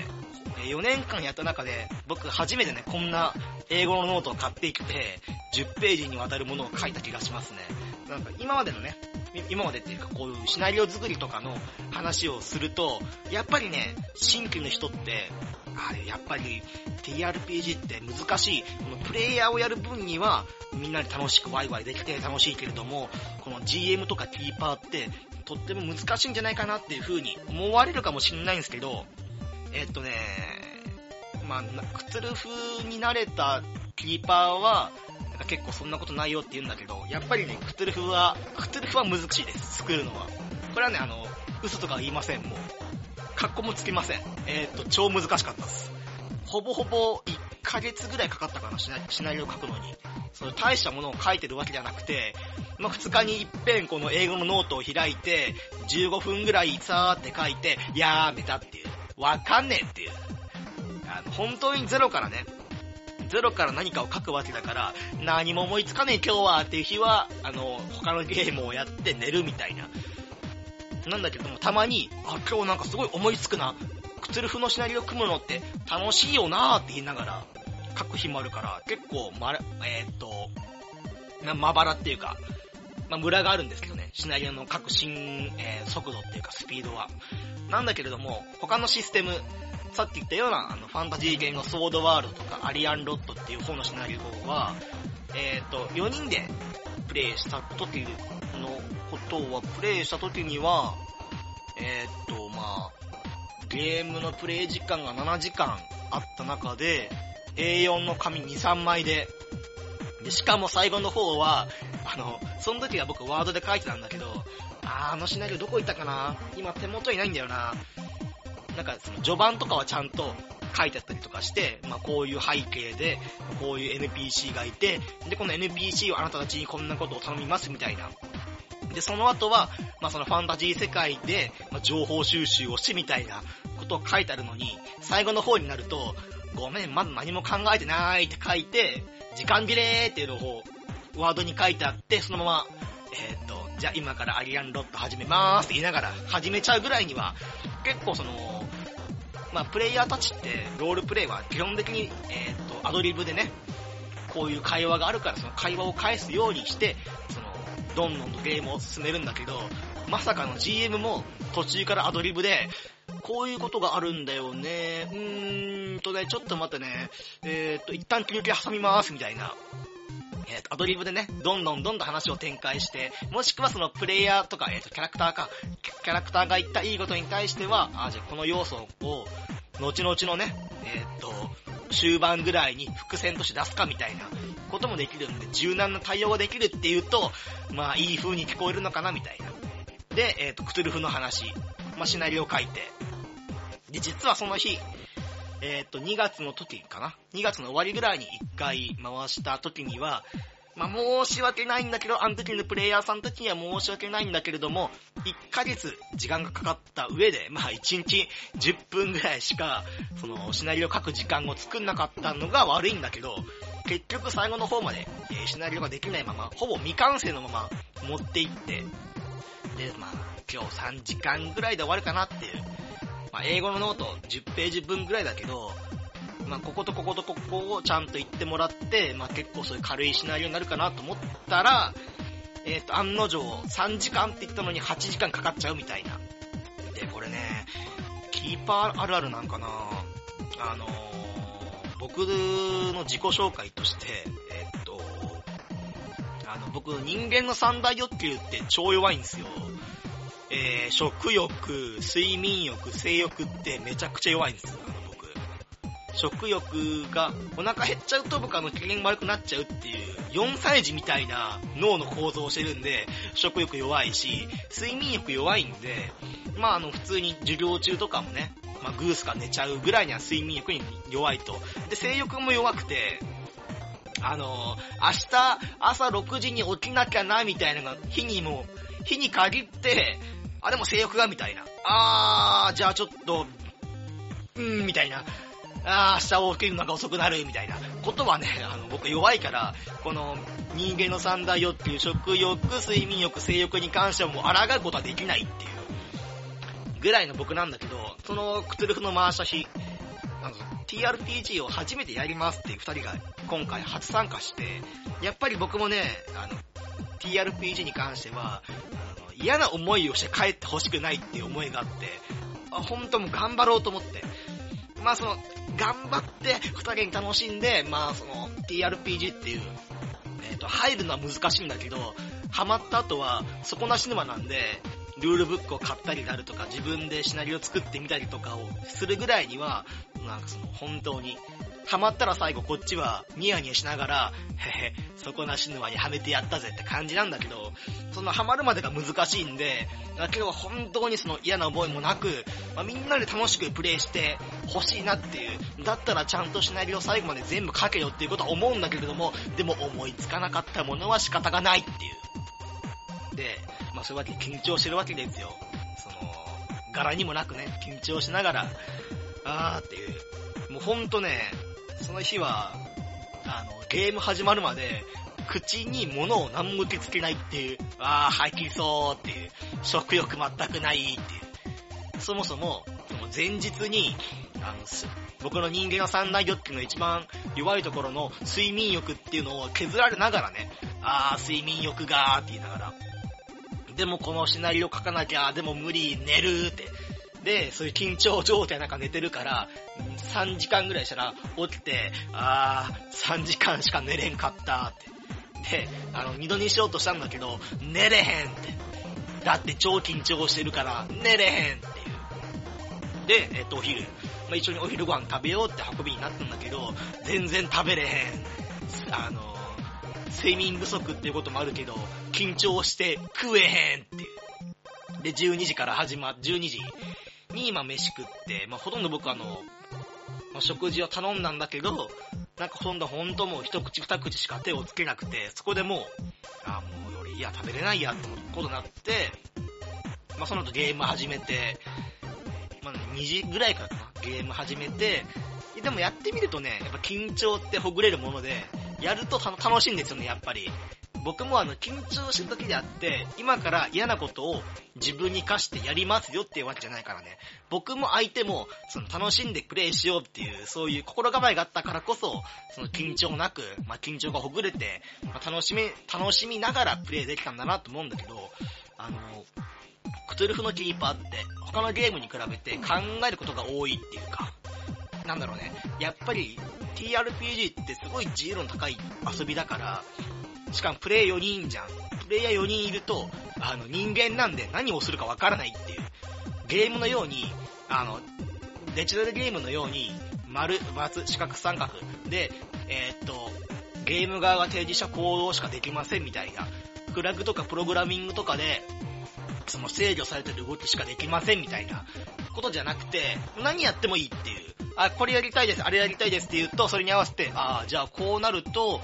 4年間やった中で、僕初めてね、こんな英語のノートを買ってきて、10ページにわたるものを書いた気がしますね。なんか今までのね、今までっていうかこういうシナリオ作りとかの話をすると、やっぱりね、新規の人って、あれ、やっぱり TRPG って難しい。このプレイヤーをやる分には、みんなで楽しくワイワイできて楽しいけれども、この GM とかキーパーって、とっても難しいんじゃないかなっていう風に思われるかもしれないんですけど、えっとね、まあ、クツルフになれたキーパーは、なんか結構そんなことないよって言うんだけど、やっぱりね、クトゥルフは、クトゥルフは難しいです、作るのは。これはね、あの、嘘とか言いません、もう。格好もつきません。えー、っと、超難しかったです。ほぼほぼ1ヶ月ぐらいかかったかな、シナリオを書くのに。その大したものを書いてるわけじゃなくて、まあ、2日に一遍この A5のノートを開いて、15分ぐらいさーって書いて、やーめたっていう。わかんねえっていう。あの、本当にゼロからね、ゼロから何かを書くわけだから、何も思いつかねえ今日はっていう日は、あの、他のゲームをやって寝るみたいな。なんだけども、たまに、あ、今日なんかすごい思いつくな。クツルフのシナリオ組むのって楽しいよなーって言いながら書く日もあるから、結構、ま、えー、っと、な、まばらっていうか、まあ、ムラがあるんですけどね、シナリオの革新、えー、速度っていうかスピードは。なんだけれども、他のシステム、さっき言ったようなあのファンタジーゲームのソードワールドとかアリアンロットっていう方のシナリオは、えっ、ー、と、4人でプレイした時のことは、プレイした時には、えっ、と、まあ、ゲームのプレイ時間が7時間あった中で、A4 の紙2、3枚で、で、しかも最後の方は、あの、その時は僕ワードで書いてたんだけど、あー、あのシナリオどこ行ったかな？今手元にないんだよな。なんかその序盤とかはちゃんと書いてあったりとかして、まあ、こういう背景で、こういう NPC がいて、で、この NPC をあなたたちにこんなことを頼みますみたいな。で、その後は、まあ、そのファンタジー世界で、まあ、情報収集をしみたいなことを書いてあるのに、最後の方になると、ごめん、まだ何も考えてないって書いて、時間切れーっていうのをワードに書いてあって、そのまま、えー、っと、じゃあ今からアリアンロット始めまーすって言いながら始めちゃうぐらいには、結構その、まあ、プレイヤーたちってロールプレイは基本的に、えー、っと、アドリブでね、こういう会話があるからその会話を返すようにして、その、どんどんとゲームを進めるんだけど、まさかの GM も途中からアドリブで、こういうことがあるんだよね。うーんとね、ちょっと待ってね。えー、っと、一旦休憩挟みます、みたいな。えっ、と、アドリブでね、どんどんどんどん話を展開して、もしくはそのプレイヤーとか、えっ、と、キャラクターか、キャラクターが言ったいいことに対しては、あ、じゃあこの要素を、後々のね、えっ、と、終盤ぐらいに伏線として出すかみたいなこともできるんで、柔軟な対応ができるっていうと、まあ、いい風に聞こえるのかなみたいな。で、えっ、と、クトゥルフの話、まあ、シナリオを書いて、で、実はその日、えっ、と、2月の時かな ?2 月の終わりぐらいに1回回した時には、まあ、申し訳ないんだけど、あの時のプレイヤーさんたちには申し訳ないんだけれども、1ヶ月時間がかかった上で、まあ、1日10分ぐらいしか、その、シナリオ書く時間を作んなかったのが悪いんだけど、結局最後の方まで、え、シナリオができないまま、ほぼ未完成のまま持っていって、で、まあ、今日3時間ぐらいで終わるかなっていう、まあ、 A5のノート10ページ分ぐらいだけど、まあ、こことこことここをちゃんと言ってもらって、まあ、結構そういう軽いシナリオになるかなと思ったら、えっ、ー、と、案の定、3時間って言ったのに8時間かかっちゃうみたいな。で、これね、キーパーあるあるなんかなあのー、僕の自己紹介として、えっ、ー、と、あの、僕、人間の三大欲求って超弱いんですよ。えー、食欲、睡眠欲、性欲ってめちゃくちゃ弱いんですよ、食欲が、お腹減っちゃうと僕あの機嫌悪くなっちゃうっていう、4歳児みたいな脳の構造をしてるんで、食欲弱いし、睡眠欲弱いんで、まああの普通に授業中とかもね、まあグースか寝ちゃうぐらいには睡眠欲に弱いと。で、性欲も弱くて、あの、明日朝6時に起きなきゃな、みたいなのが日にも、日に限って、あ、でも性欲がみたいな。あー、じゃあちょっと、うーん、みたいな。ああ、明日起きるのが遅くなるみたいな。ことはね、あの、僕弱いから、この人間の三大欲求、食欲、睡眠欲、性欲に関してはもう抗うことはできないっていう。ぐらいの僕なんだけど、そのクトゥルフの回した日、あの、TRPG を初めてやりますっていう二人が今回初参加して、やっぱり僕もね、あの、TRPG に関しては、あの嫌な思いをして帰ってほしくないっていう思いがあって、あ本当もう頑張ろうと思って、まあその、頑張って二人に楽しんで、まあその TRPG っていう、えっ、ー、と、入るのは難しいんだけど、ハマった後は底なし沼なんで、ルールブックを買ったりであるとか、自分でシナリオ作ってみたりとかをするぐらいには、なんかその本当にハマったら最後こっちはニヤニヤしながら、へへ、底なし沼にはめてやったぜって感じなんだけど、そのハマるまでが難しいんで、だけど本当にその嫌な思いもなく、まあ、みんなで楽しくプレイして欲しいなっていう、だったらちゃんとシナリオ最後まで全部書けよっていうことは思うんだけれども、でも思いつかなかったものは仕方がないっていう。で、まあそういうわけで緊張してるわけですよ。その、柄にもなくね、緊張しながら、あーっていう。もうほんとね、その日は、あの、ゲーム始まるまで、口に物を何も受け付けないっていう、ああ、吐きそうっていう、食欲全くないっていう。そもそも、その前日に、あの、僕の人間の三大欲求の一番弱いところの睡眠欲っていうのを削られながらね、ああ、睡眠欲がーって言いながら、でもこのシナリオ書かなきゃ、でも無理、寝るーって、で、そういう緊張状態なんか寝てるから、3時間ぐらいしたら起きて、あー、3時間しか寝れんかったって。で、あの、二度にしようとしたんだけど、寝れへんって。だって超緊張してるから、寝れへんっていう。で、えっと、お昼。まあ、一緒にお昼ご飯食べようって運びになったんだけど、全然食べれへん。あの、睡眠不足っていうこともあるけど、緊張して食えへんっていう。で、12時から始ま、12時に今飯食って、まあ、ほとんど僕あの、まあ、食事を頼んだんだけど、なんかほんとほんともう一口二口しか手をつけなくて、そこでもう、あもう俺いや食べれないやってことになって、まあ、その後ゲーム始めて、まあ、2時ぐらいからかな、ゲーム始めて、でもやってみるとね、やっぱ緊張ってほぐれるもので、やると楽しいんですよね、やっぱり。僕もあの、緊張した時であって、今から嫌なことを自分に課してやりますよっていうわけじゃないからね。僕も相手も、その楽しんでプレイしようっていう、そういう心構えがあったからこそ、その緊張なく、まあ、緊張がほぐれて、まあ、楽しみ、楽しみながらプレイできたんだなと思うんだけど、あの、クトゥルフのキーパーって他のゲームに比べて考えることが多いっていうか、なんだろうね。やっぱり TRPG ってすごい自由度の高い遊びだから、しかもプレイ4人じゃん。プレイヤー4人いると、あの、人間なんで何をするかわからないっていう。ゲームのように、あの、デジタルゲームのように、丸、×、四角、三角で、えー、っと、ゲーム側が提示した行動しかできませんみたいな、フラグとかプログラミングとかで、その制御されてる動きしかできませんみたいなことじゃなくて、何やってもいいっていう。あ、これやりたいです、あれやりたいですって言うと、それに合わせて、ああ、じゃあこうなると、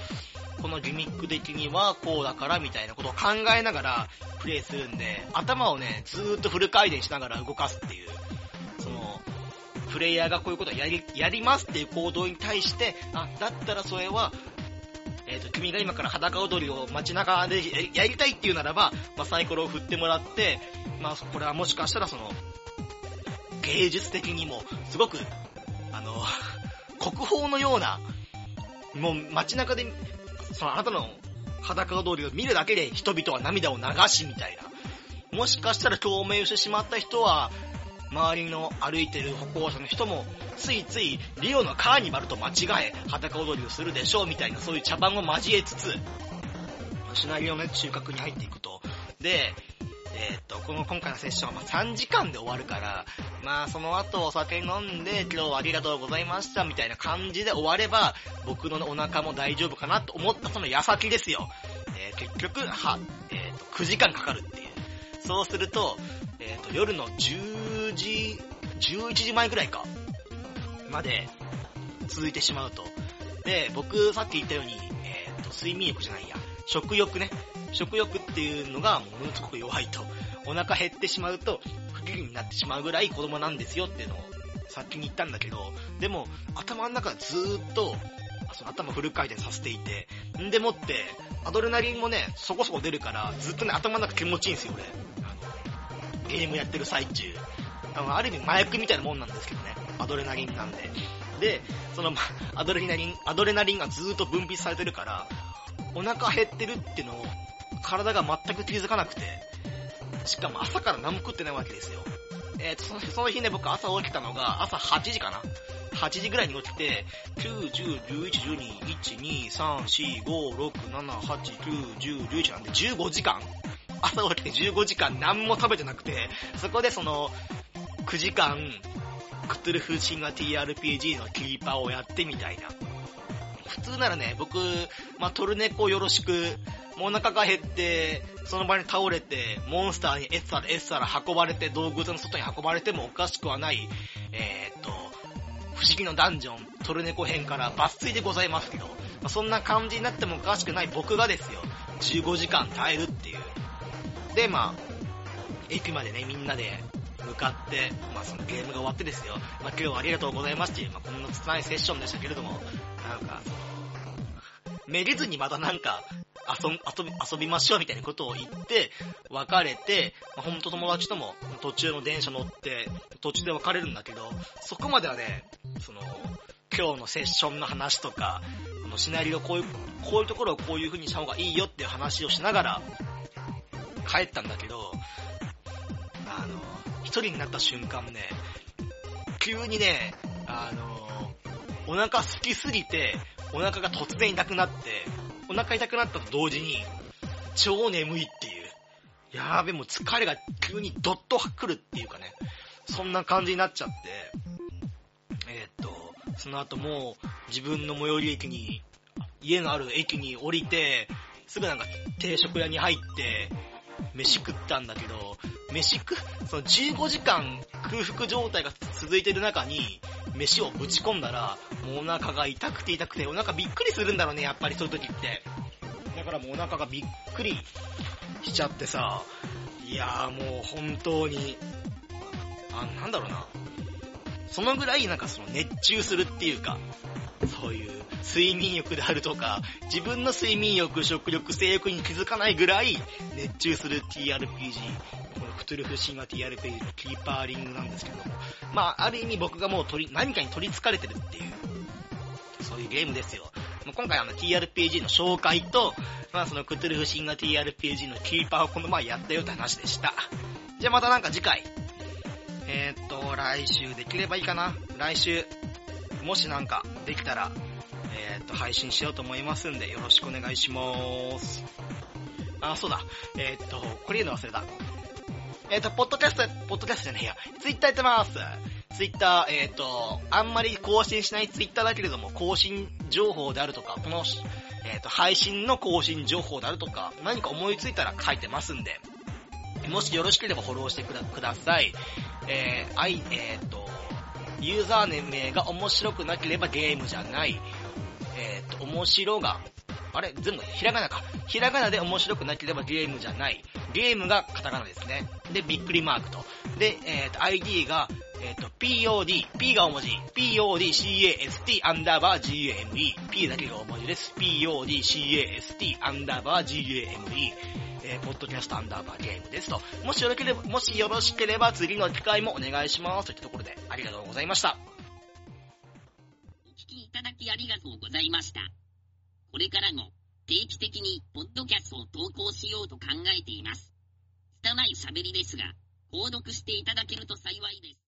このギミック的にはこうだからみたいなことを考えながらプレイするんで、頭をね、ずーっとフル回転しながら動かすっていう、その、プレイヤーがこういうことをやり、やりますっていう行動に対して、あ、だったらそれは、えっ、ー、と、君が今から裸踊りを街中でやりたいっていうならば、まあ、サイコロを振ってもらって、まあ、これはもしかしたらその、芸術的にも、すごく、あの、国宝のような、もう街中でそのあなたの裸通りを見るだけで人々は涙を流しみたいな。もしかしたら共鳴してしまった人は、周りの歩いてる歩行者の人も、ついついリオのカーニバルと間違え、裸踊りをするでしょうみたいな、そういう茶番を交えつつ、シナリオの中核に入っていくと。で、えー、っと、この今回のセッションはま3時間で終わるから、まあその後お酒飲んで今日はありがとうございましたみたいな感じで終われば、僕のお腹も大丈夫かなと思ったその矢先ですよ。えー、結局、は、えー、っと、9時間かかるっていう。そうすると、えっと、夜の10時、11時前ぐらいか、まで続いてしまうと。で、僕さっき言ったように、えっと、睡眠欲じゃないや、食欲ね。食欲っていうのがものすごく弱いと。お腹減ってしまうと不機嫌になってしまうぐらい子供なんですよっていうのを先に行ったんだけど、でも、頭の中ずーっと、その頭フル回転させていて、んでもって、アドレナリンもね、そこそこ出るから、ずっとね、頭の中気持ちいいんですよ、俺。ゲームやってる最中。ある意味麻薬みたいなもんなんですけどね。アドレナリンなんで。で、その、アドレナリン、アドレナリンがずーっと分泌されてるから、お腹減ってるっていうのを、体が全く気づかなくて、しかも朝から何も食ってないわけですよ。えーと、そのその日ね、僕朝起きたのが朝8時かな ?8 時ぐらいに起きて、9、10、11、12、1、2、3、4、5、6、7、8、9、10、11なんで15時間朝起きて15時間何も食べてなくて、そこでその、9時間、クトゥルフシンガ TRPG のキーパーをやってみたいな。普通ならね、僕、まあ、トルネコよろしく、もうお腹が減って、その場に倒れて、モンスターにエッサラエッサラ運ばれて、動物の外に運ばれてもおかしくはない、えー、っと、不思議のダンジョン、トルネコ編から抜粋でございますけど、まあ、そんな感じになってもおかしくない僕がですよ、15時間耐えるっていう。で、まあ、駅までね、みんなで向かって、まあそのゲームが終わってですよ、まあ今日はありがとうございますっていう、まあこんな拙いセッションでしたけれども、なんか、めげずにまたなんか、遊遊び、遊びましょうみたいなことを言って、別れて、まあ、ほんと友達とも途中の電車乗って、途中で別れるんだけど、そこまではね、その、今日のセッションの話とか、このシナリオこういう、こういうところをこういう風にした方がいいよっていう話をしながら、帰ったんだけど、あの、一人になった瞬間ね、急にね、あの、お腹空きすぎて、お腹が突然痛くなって、お腹痛くなったと同時に、超眠いっていう。やーべ、もう疲れが急にドッと来るっていうかね、そんな感じになっちゃって、えー、っと、その後もう自分の最寄り駅に、家のある駅に降りて、すぐなんか定食屋に入って、飯食ったんだけど、飯食、その15時間空腹状態が続いてる中に、飯をぶち込んだら、もうお腹が痛くて痛くて、お腹びっくりするんだろうね、やっぱりそういう時って。だからもうお腹がびっくりしちゃってさ、いやーもう本当に、あ、なんだろうな。そのぐらいなんかその熱中するっていうか、そういう睡眠欲であるとか、自分の睡眠欲、食欲、性欲に気づかないぐらい熱中する TRPG、このクトゥルフ神話 TRPG のキーパーリングなんですけども、まあ、ある意味僕がもう取り、何かに取り憑かれてるっていう、そういうゲームですよ。今回あの TRPG の紹介と、まあそのクトゥルフ神話 TRPG のキーパーをこの前やったよって話でした。じゃあまたなんか次回、えー、っと、来週できればいいかな。来週、もしなんかできたら、えー、っと、配信しようと思いますんで、よろしくお願いしまーす。あ、そうだ。えー、っと、これ言うの忘れた。えっと、ポッドキャスト、ポッドキャストじゃねえや。ツイッターやってます。ツイッター、えっ、と、あんまり更新しないツイッターだけれども、更新情報であるとか、この、えっ、と、配信の更新情報であるとか、何か思いついたら書いてますんで、もしよろしければフォローしてください。えー、い、えっ、と、ユーザー年名が面白くなければゲームじゃない。えっ、ー、と、面白が、あれ？全部ひらがなか。ひらがなで面白くなければゲームじゃない。ゲームがカタカナですね。で、びっくりマークと。で、えっ、ー、と、ID が、えっ、ー、と、POD、P が大文字、PODCAST アンダーバー GAME、P だけが大文字です。PODCAST アンダーバー GAME、えー、ポッドキャストアンダーバーゲームですと。もしよろければ、もしよろしければ次の機会もお願いします。といったところで、ありがとうございました。お聞きいただきありがとうございました。これからも定期的にポッドキャストを投稿しようと考えています。拙い喋りですが、購読していただけると幸いです。